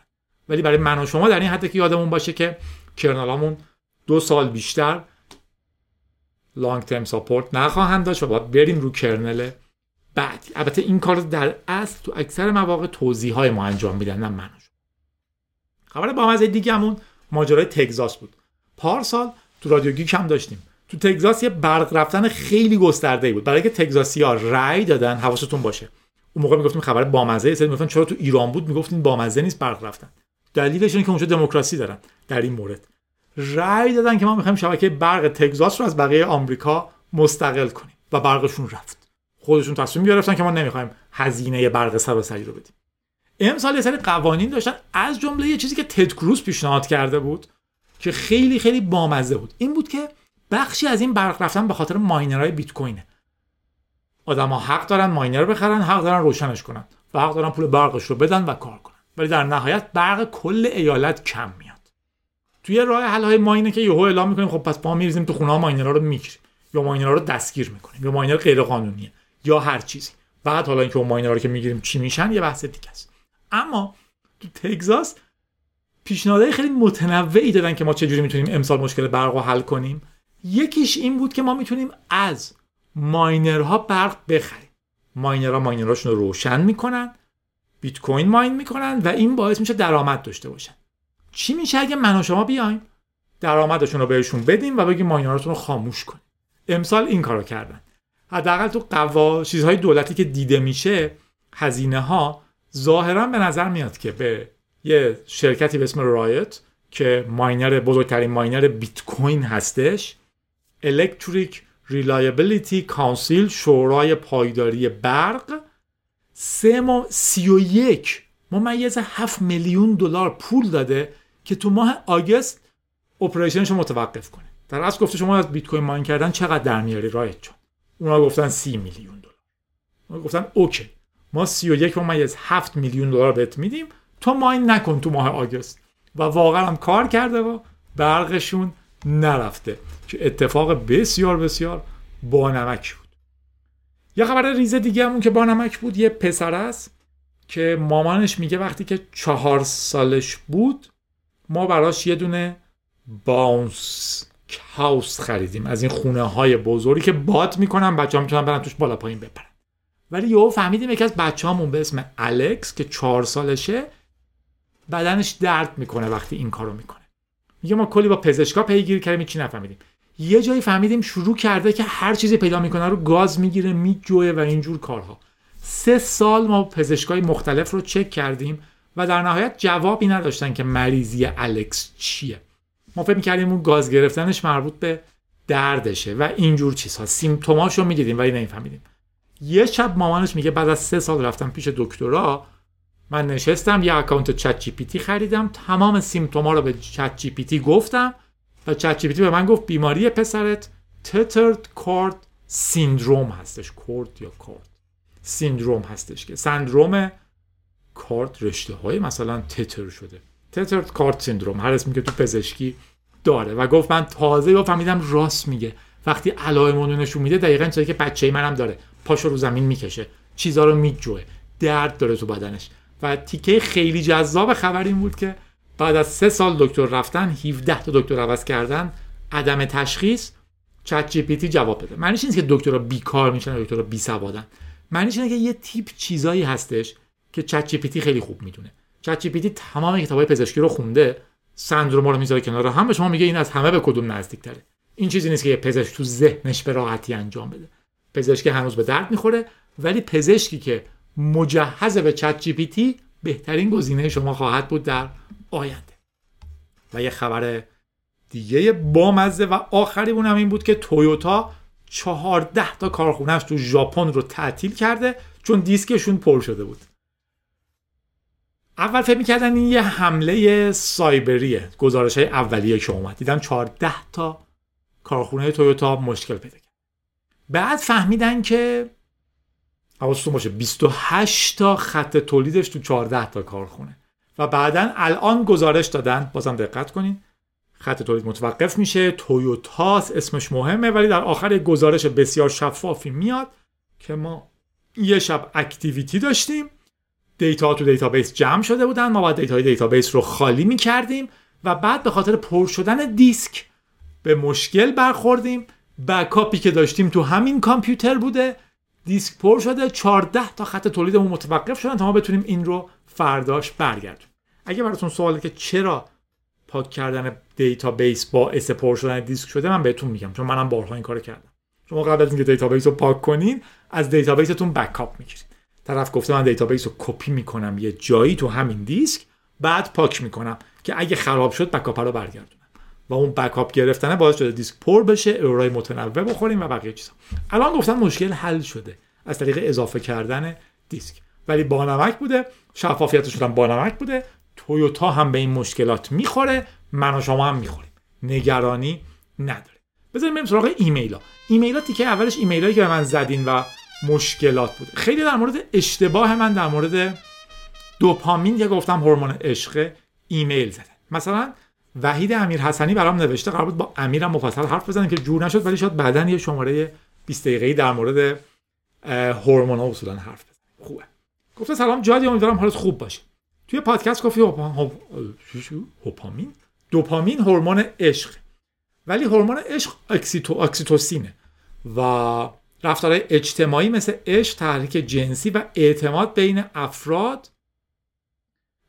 ولی برای من و شما در این حد که یادمون باشه که kernel امون دو سال بیشتر long term support نخواهند داشت و باید بریم رو kernel بعدی. البته این کار در اصل تو اکثر مواقع توزیع های ما انجام میدن نه من. خبر با مزه دیگهمون ماجرای تگزاس بود. پارسال تو رادیو گیک هم داشتیم. تو تگزاس یه برق رفتن خیلی گسترده بود. برای اینکه تگزاسی ها رأی دادن حواستون باشه. اون موقع می‌گفتیم خبر بامزه. سری می‌گفتن چرا تو ایران بود؟ می‌گفتین بامزه نیست برق رفتن. دلیلش اینه که اونجا دموکراسی دارن در این مورد. رأی دادن که ما می‌خوایم شبکه برق تگزاس رو از بقیه آمریکا مستقل کنیم و برقشون رفت. خودشون تصمیم گرفتن که ما نمی‌خوایم هزینه برق سراسری رو بدیم. امسال یه سری قوانین داشتن از جمله یه چیزی که تد کروز پیشنهاد کرده بود که خیلی خیلی بامزه بود. این بود که بخشی از این برق رفتن به خاطر ماینرهای بیت کوینه. آدما حق دارن ماینر بخرن حق دارن روشنش کنن و حق دارن پول برقش رو بدن و کار کنن. ولی در نهایت برق کل ایالت کم توی راه حل های ماینه که یهو اعلام می‌کنیم خب پس ما میریزیم تو خونه ها ماینرها رو می‌گیریم. یا ماینرها رو دستگیر می‌کنیم. یا ماینر غیر قانونیه یا هر چیزی. بعد حالا اینکه اون ماینرها رو که می‌گیریم چی میشن؟ یه بحث دیگه است. اما تو تگزاس پیشنهادهای خیلی متنوعی دادن که ما چجوری می‌تونیم امسال مشکل برق رو حل کنیم. یکیش این بود که ما می‌تونیم از ماینرها برق بخریم. ماینرها ماینرهاشون رو روشن می‌کنن. بیت کوین ماین می‌کنن و این باعث میشه درآمد داشته باشن. چی میشه اگه من و شما بیایم؟ درآمدشون رو بهشون بدیم و بگیم ماینراتون رو خاموش کنیم. امسال این کارو کردن. حداقل تو قوا چیزهای دولتی که دیده میشه هزینه ها ظاهرا به نظر میاد که به یه شرکتی به اسم رایت که ماینر بزرگترین ماینر بیت کوین هستش الکتریک ریلایبیلیتی کانسیل شورای پایداری برق سه ما سی و یک ممیز هفت میلیون دلار پول داده که تو ماه آگست operation ش رو متوقف کنه. در اصل گفته شما از بیت کوین mine کردن چقدر در میاری Riot چون اونا گفتن سی میلیون دلار. اونا گفتن okay. ما 31 ممیز 7 میلیون دلار بهت میدیم. تو mine نکن تو ماه August. و واقعا هم کار کرده و برقشون نرفته. که اتفاق بسیار بسیار بانمک بود. یه خبر ریزه دیگه همون که بانمک بود یه پسر است که مامانش میگه وقتی که چهار سالش بود ما براش یه دونه باونس هاوس خریدیم از این خونه های بزرگی که باد می‌کنن بچه ها می‌تونن برن توش بالا پایین بپرن. ولی یهو فهمیدیم یکی از بچه‌هامون به اسم الکس که چهار سالشه بدنش درد می‌کنه وقتی این کارو می‌کنه. میگه ما کلی با پزشکا پیگیری کردیم چی نفهمیدیم. یه جایی فهمیدیم شروع کرده که هر چیزی پیدا می‌کنه رو گاز می‌گیره میجوه و اینجور کارها. سه سال ما پزشکای مختلف رو چک کردیم. و در نهایت جوابی نداشتن که مریضی الکس چیه. ما فکر می‌کردیم اون گاز گرفتنش مربوط به دردشه و اینجور چیزها. symptom اشو می‌دیدیم ولی نمیفهمیدیم. یه شب مامانش میگه بعد از سه سال رفتم پیش دکترا من نشستم یه account ChatGPT خریدم تمام symptom ا رو به ChatGPT گفتم و ChatGPT به من گفت بیماری پسرت tethered cord syndrome هستش cord یا cord سیندروم هستش که. سندروم کارت رشته های مثلا تتر شده. تترد کارت سیندروم. هر اسمی که تو پزشکی داره. و گفت من تازه فهمیدم راست میگه. وقتی علائم نشون میده دقیقا چیزی که بچه منم داره. پاشو رو زمین می‌کشه. چیزا رو میجوه. درد داره تو بدنش. و تیکه خیلی جذاب خبر این بود که بعد از سه سال دکتر رفتن 17 تا دکتر عوض کردن عدم تشخیص ChatGPT جواب بده. معنیش نیست که دکترا بیکار میشن دکترا بی سوادن معنیش اینه که یه تیپ چیزایی هستش که ChatGPT خیلی خوب می‌دونه. ChatGPT تمام کتابای پزشکی رو خونده سندروما رو می‌ذاره کنار. هم به شما میگه این از همه به کدوم نزدیک تره این چیزی نیست که یه پزشک تو ذهنش به راحتی انجام بده. پزشکی هنوز به درد می‌خوره ولی پزشکی که مجهز به ChatGPT بهترین گزینه شما خواهد بود در آینده. و یه خبر دیگه بامزه و آخری اونم این بود که تویوتا چهارده تا کارخونهش تو ژاپن رو تعطیل کرده چون دیسکشون پر شده بود. اول فکر می‌کردن این یه حمله سایبریه. گزارش های اولیه که اومد. دیدن 14 تا کارخونه تویوتا مشکل پیدا کرد. بعد فهمیدن که حواستون باشه 28 تا خط تولیدش تو 14 تا کارخونه. و بعدا الان گزارش دادن. بازم دقت کنین. خط تولید متوقف میشه. تویوتاس اسمش مهمه ولی در آخر یک گزارش بسیار شفافی میاد که ما یه شب activity داشتیم. data تو database جمع شده بودن. ما باید data ی database رو خالی می‌کردیم و بعد به خاطر پر شدن دیسک به مشکل برخوردیم. backup ی که داشتیم تو همین کامپیوتر بوده. دیسک پر شده. 14 تا خط تولیدمون متوقف شدن تا ما بتونیم این رو فرداش برگردیم اگه براتون سواله که چرا پاک کردن database باعث پر شدن دیسک شده من بهتون میگم چون منم بارها این کارو کردم. شما قبل از اینکه database رو پاک کنین از database تون backup می‌گیرید. طرف گفته من database رو کپی می‌کنم یه جایی تو همین دیسک بعد پاک می‌کنم که اگه خراب شد backup رو برگردونم. و اون backup گرفتن باعث شده دیسک پر بشه error ای متنوع بخوریم و بقیه چیزا. الان گفتن مشکل حل شده از طریق اضافه کردن دیسک. ولی با نمک بوده شفافیتش هم با نمک بوده. تویوتا هم به این مشکلات می‌خوره من و شما هم می‌خوریم. نگرانی نداره. بذاریم بریم سراغ ایمیل ها ایمیلاتی که اولش ایمیلایی که به من زدین و مشکلات بوده خیلی در مورد اشتباه من در مورد دوپامین که گفتم هورمون عشق ایمیل زده مثلا وحید امیر حسنی برام نوشته قرار بود با امیرم مفصل حرف بزنیم که جور نشد ولی شاید بعدا یه شماره 20 دقیقه‌ای در مورد هورمون ها اصولا حرف بزنیم. خوبه. گفته سلام جادی امیدوارم حالت خوب باشه. توی پادکست گفتی هوپامین؟ دوپامین هورمون عشق. ولی هورمون عشق اکسیتو اکسیتوسینه و رفتارهای اجتماعی مثل عشق تحریک جنسی و اعتماد بین افراد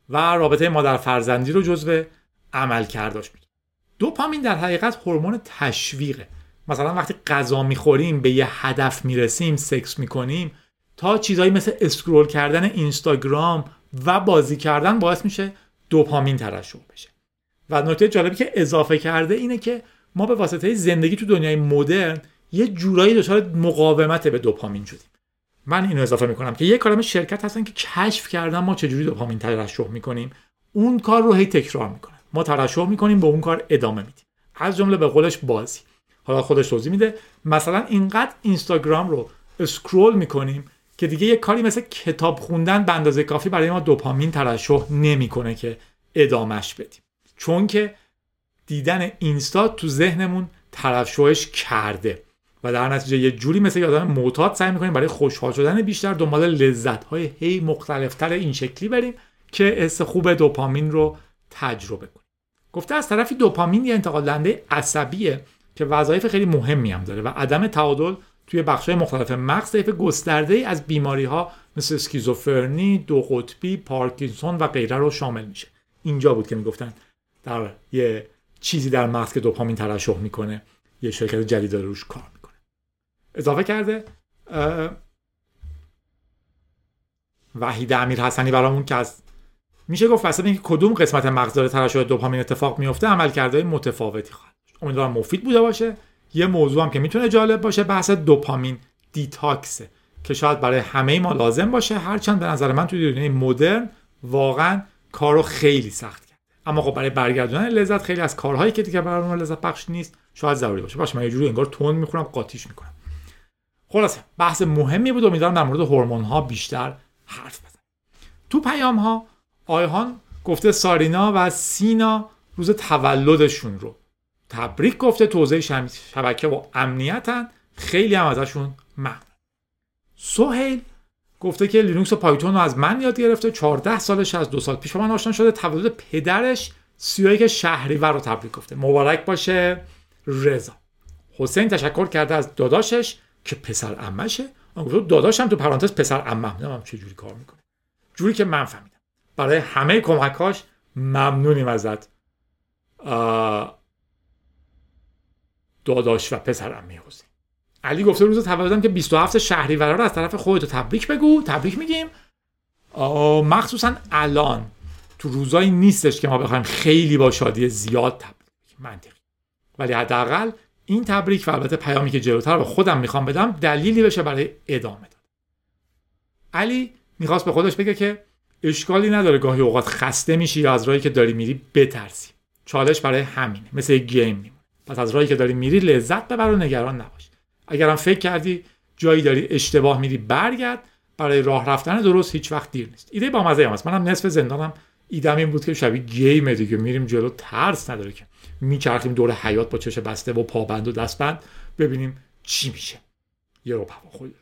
و رابطه مادر فرزندی رو جزو عمل کرداش میده دوپامین در حقیقت هورمون تشویقه. مثلا وقتی غذا می‌خوریم به یه هدف می‌رسیم سکس می‌کنیم تا چیزهایی مثل اسکرول کردن اینستاگرام و بازی کردن باعث میشه دوپامین ترشح بشه. و نکته جالبی که اضافه کرده اینه که ما به واسطه زندگی تو دنیای مدرن یه جورایی دچار مقاومت به دوپامین شدیم. من اینو اضافه می‌کنم که یه کارم شرکت هستن که کشف کردن ما چجوری دوپامین ترشح می‌کنیم. اون کار رو هی تکرار می‌کنن. ما ترشح می‌کنیم به اون کار ادامه میدیم. از جمله به قولش بازی. حالا خودش توضیح میده. مثلا اینقدر اینستاگرام رو اسکرول می‌کنیم که دیگه یه کاری مثل کتاب خوندن به اندازه کافی برای ما دوپامین ترشح نمی‌کنه که ادامش بدیم. چون که دیدن اینستا تو ذهنمون ترشحش کرده. و در نتیجه یه جوری مثل یه آدم معتاد سعی می‌کنیم برای خوشحال شدن بیشتر دنبال لذت های هی مختلفتر این شکلی بریم که حس خوب دوپامین رو تجربه کنیم گفته از طرفی دوپامین یه انتقال دهنده عصبیه که وظایف خیلی مهمی هم داره و عدم تعادل توی بخش‌های مختلف مغز طیف گسترده از بیماری ها مثل اسکیزوفرنی، دو قطبی، پارکینسون و غیره رو شامل میشه. اینجا بود که می‌گفتن در یه چیزی در مغز که دوپامین ترشح می‌کنه یه شرکت جدید داره روش کار. اضافه کرده. وحید امیر حسنی برامون که از میشه گفت واسه اینکه کدوم قسمت مغز داره ترشح دوپامین اتفاق میفته عملکردهای متفاوتی خواهد امیدوارم مفید بوده باشه. یه موضوع هم که می‌تونه جالب باشه بحث دوپامین دیتاکسه که شاید برای همه ما لازم باشه. هرچند به نظر من توی دنیای مدرن واقعا کارو خیلی سخت کرد اما خب برای برگردوندن لذت خیلی از کارهایی که دیگه برای ما لذت بخش نیست شاید ضروری باشه. باشه من یه جوری انگار تون می‌خورم قاطیش می‌کنم. خلاصه بحث مهمی بود امیدوارم در مورد هورمون ها بیشتر حرف بزنم تو پیام ها آیهان گفته سارینا و سینا روز تولدشون رو تبریک گفته توضیح شبکه و امنیتن. خیلی هم ازشون ممنون. سهیل گفته که لینوکس و پایتون رو از من یاد گرفته. 14 سالش از دو سال پیش من آشنا شده. تولد پدرش سیایی که شهریور رو تبریک گفته. مبارک باشه. رضا. حسین تشکر کرده از داداشش. که پسر عمشه. گفت داداشم تو پرانتز پسر عمم. نمی‌دونم چه جوری کار می‌کنه. جوری که من فهمیدم. برای همه کمکاش ممنونیم ازت. داداش و پسر عمه حسین. علی گفته روز تولدم که 27 شهریور رو از طرف خودتو تبریک بگو. تبریک میگیم. مخصوصا الان. تو روزایی نیستش که ما بخوایم خیلی با شادی زیاد تبریک منطقی. ولی حداقل این تبریک و البته پیامی که جلوتر به خودم می‌خوام بدم دلیلی بشه برای ادامه داد. علی می‌خواست به خودش بگه که اشکالی نداره گاهی اوقات خسته میشی یا از راهی که داری میری بترسی. چالش برای همینه مثل یک گیم میمونه. پس از راهی که داری میری لذت ببر و نگران نباش. اگرم فکر کردی جایی داری اشتباه میری برگرد. برای راه رفتن درست هیچ وقت دیر نیست. ایده با مزه هست منم نصف زندانم ایدم این بود که شبیه گیم دیگه. میریم جلو ترس نداره که. میچرخیم دور حیات با چش بسته و پابند و دستبند. ببینیم چی میشه. یه رو هوا خود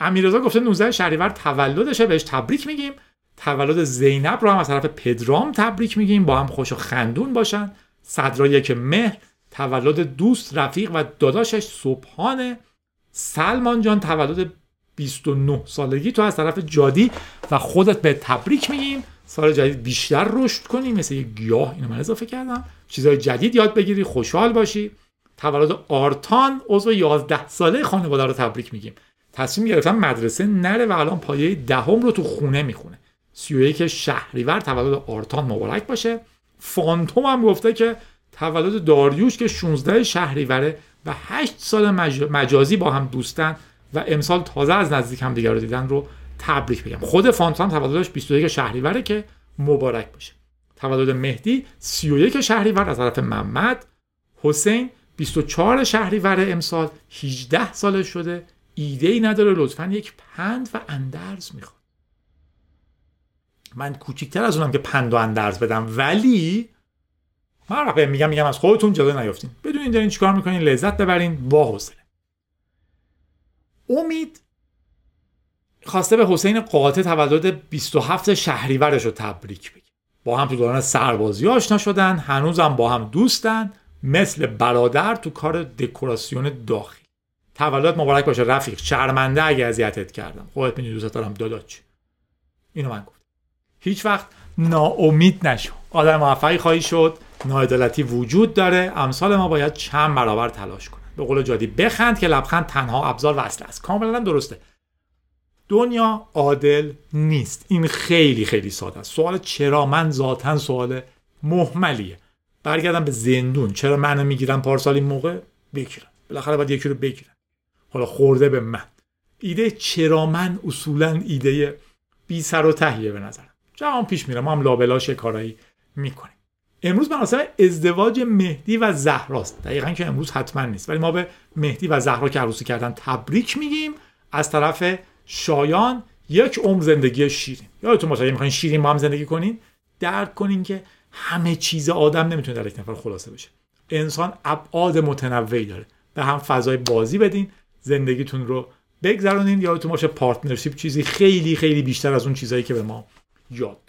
امیررضا گفته 19 شهریور تولدشه بهش تبریک میگیم. تولد زینب رو هم از طرف پدرام تبریک میگیم. با هم خوش و خندون باشن. صدرا یک مهر. تولد دوست رفیق و داداشش صبحانه سلمان جان تولد 29 سالگی. تو از طرف جادی و خودت به تبریک میگیم. سال جدید بیشتر رشد کنی مثل یه گیاه. اینو من اضافه کردم. چیزهای جدید یاد بگیری خوشحال باشی. تولد آرتان عضو 11 ساله خانواده رو تبریک میگیم. تصمیم گرفتم مدرسه نره و الان پایه دهم رو تو خونه می‌خونه. 31 شهریور تولد آرتان مبارک باشه. فانتوم هم گفته که تولد داریوش که 16 شهریوره و 8 سال مجازی با هم دوستن. و امسال تازه از نزدیک هم دیگر رو دیدن رو تبریک بگم. خود فانتوم تولدش 21 شهریوره که مبارک باشه. تولد مهدی 31 شهریور از طرف محمد. حسین 24 شهریور امسال. 18 ساله شده. ایده ای نداره. لطفا یک پند و اندرز می‌خواد. من کوچیکتر از اونم که پند و اندرز بدم. ولی من میگم میگم از خودتون جلو نیافتین. بدونین دارین چیکار می‌کنین. لذت ببرین. با حوصله امید خواسته به حسین قاطع تولد 27 شهریورش رو تبریک بگه. با هم تو دوران سربازی آشنا شدن هنوزم با هم دوستن مثل برادر تو کار دکوراسیون داخلی. تولد مبارک باشه رفیق شرمنده اگه اذیتت کردم. خودت می‌دونی دوست دارم داداچ اینو من گفت هیچ وقت ناامید نشو. آدم موفقی خواهی شد. ناعدالتی وجود داره. امثال ما باید چند برابر تلاش کنن. به قول جادی بخند که لبخند تنها ابزار و اصل است. کاملا درسته. دنیا عادل نیست. این خیلی خیلی ساده است. سوال چرا؟ من ذاتا سوال محملیه. برگردم به زندون. چرا منو می‌گیرن پارسال این موقع؟ بگیرن. بالاخره باید یکی رو بگیرن. حالا خورده به من. ایده چرا من اصولا ایده بی سر و تهیه به نظرم. جهان پیش میره. ما هم لابلاش کارایی می‌کنیم. امروز مراسم ازدواج مهدی و زهراست دقیقا که امروز حتما نیست. ولی ما به مهدی و زهرا که عروسی کردن تبریک میگیم. از طرف شایان یک عمر زندگی شیرین. یادتون باشه می‌خواین شیرین با هم زندگی کنین درک کنین که همه چیز آدم نمی‌تونه در یک نفر خلاصه بشه. انسان ابعاد متنوعی داره. به هم فضای بازی بدین زندگیتون رو بگذرونین. یادتون باشه partnership چیزی خیلی خیلی بیشتر از اون چیزایی که به ما یاد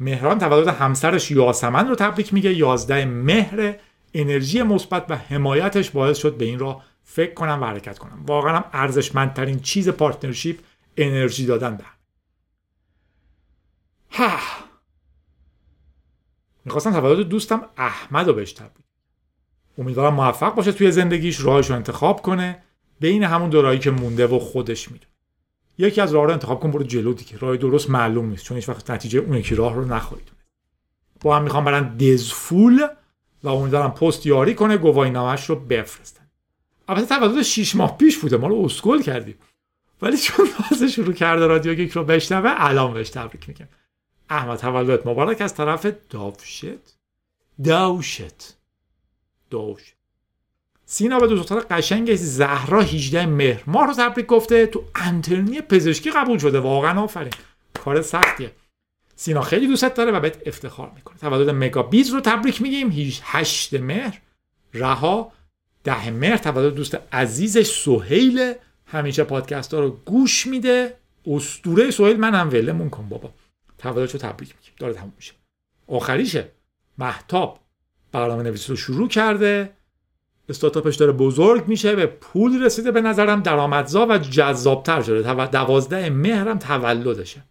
مهران تولد همسرش یاسمن رو تبریک میگه. 11 مهر انرژی مثبت و حمایتش باعث شد به این را فکر کنم و حرکت کنم. واقعا هم ارزشمندترین چیز partnership انرژی دادن به ها. می‌خواستم تولد دوستم احمد رو بهش تبریک امیدوارم موفق باشه توی زندگیش راهش رو انتخاب کنه بین همون دورایی که مونده و خودش می‌دونه. یکی از راه رو انتخاب کن برو جلو دیگه. راه درست معلوم نیست چون هیچ وقت نتیجه اون یکی راه رو نخواهید با هم می‌خوام برن دزفول و امیدوارم پست یاری کنه گواهی نامش رو بفرستن. البته تولد 6 ماه پیش بوده ما رو اسکل کردیم ولی چون تازه شروع کرده رادیو گیک رو بشنوه الان بهش تبریک میگم. احمد تولدت مبارک از طرف داوشت. داوشت. داوشت. سینا به دو قشنگ زهرا 18 مهر. ماه رو تبریک گفته تو انترنی پزشکی قبول شده. واقعا آفرین. کار سختیه. سینا خیلی دوستت داره و بهت افتخار می‌کنه. تولد مگا بیز رو تبریک میگیم. 8 مهر. رها. ده مهر. تولد دوست عزیزش سهیل. همیشه پادکست ها رو گوش میده. استوره سهیل. منم ولمون کن بابا. تولدش رو تبریک میگیم. داره تموم میشه. آخریشه. محتاب برنامه نویسی رو شروع کرده. استارتاپش داره بزرگ میشه به پول رسیده به نظرم درآمدزا و جذابتر شده. دوازده مهرم تولدشه.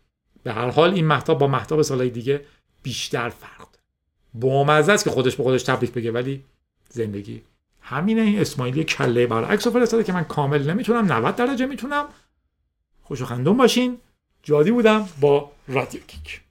به هر حال این محتاب با محتاب سالهای دیگه بیشتر فرق با است که خودش به خودش تبریک بگه ولی زندگی همینه. این اسماعیلی کله برعکس فرستاده که من کامل نمی‌تونم 90 درجه می‌تونم. خوش و خندون باشین. جادی بودم با رادیو کیک.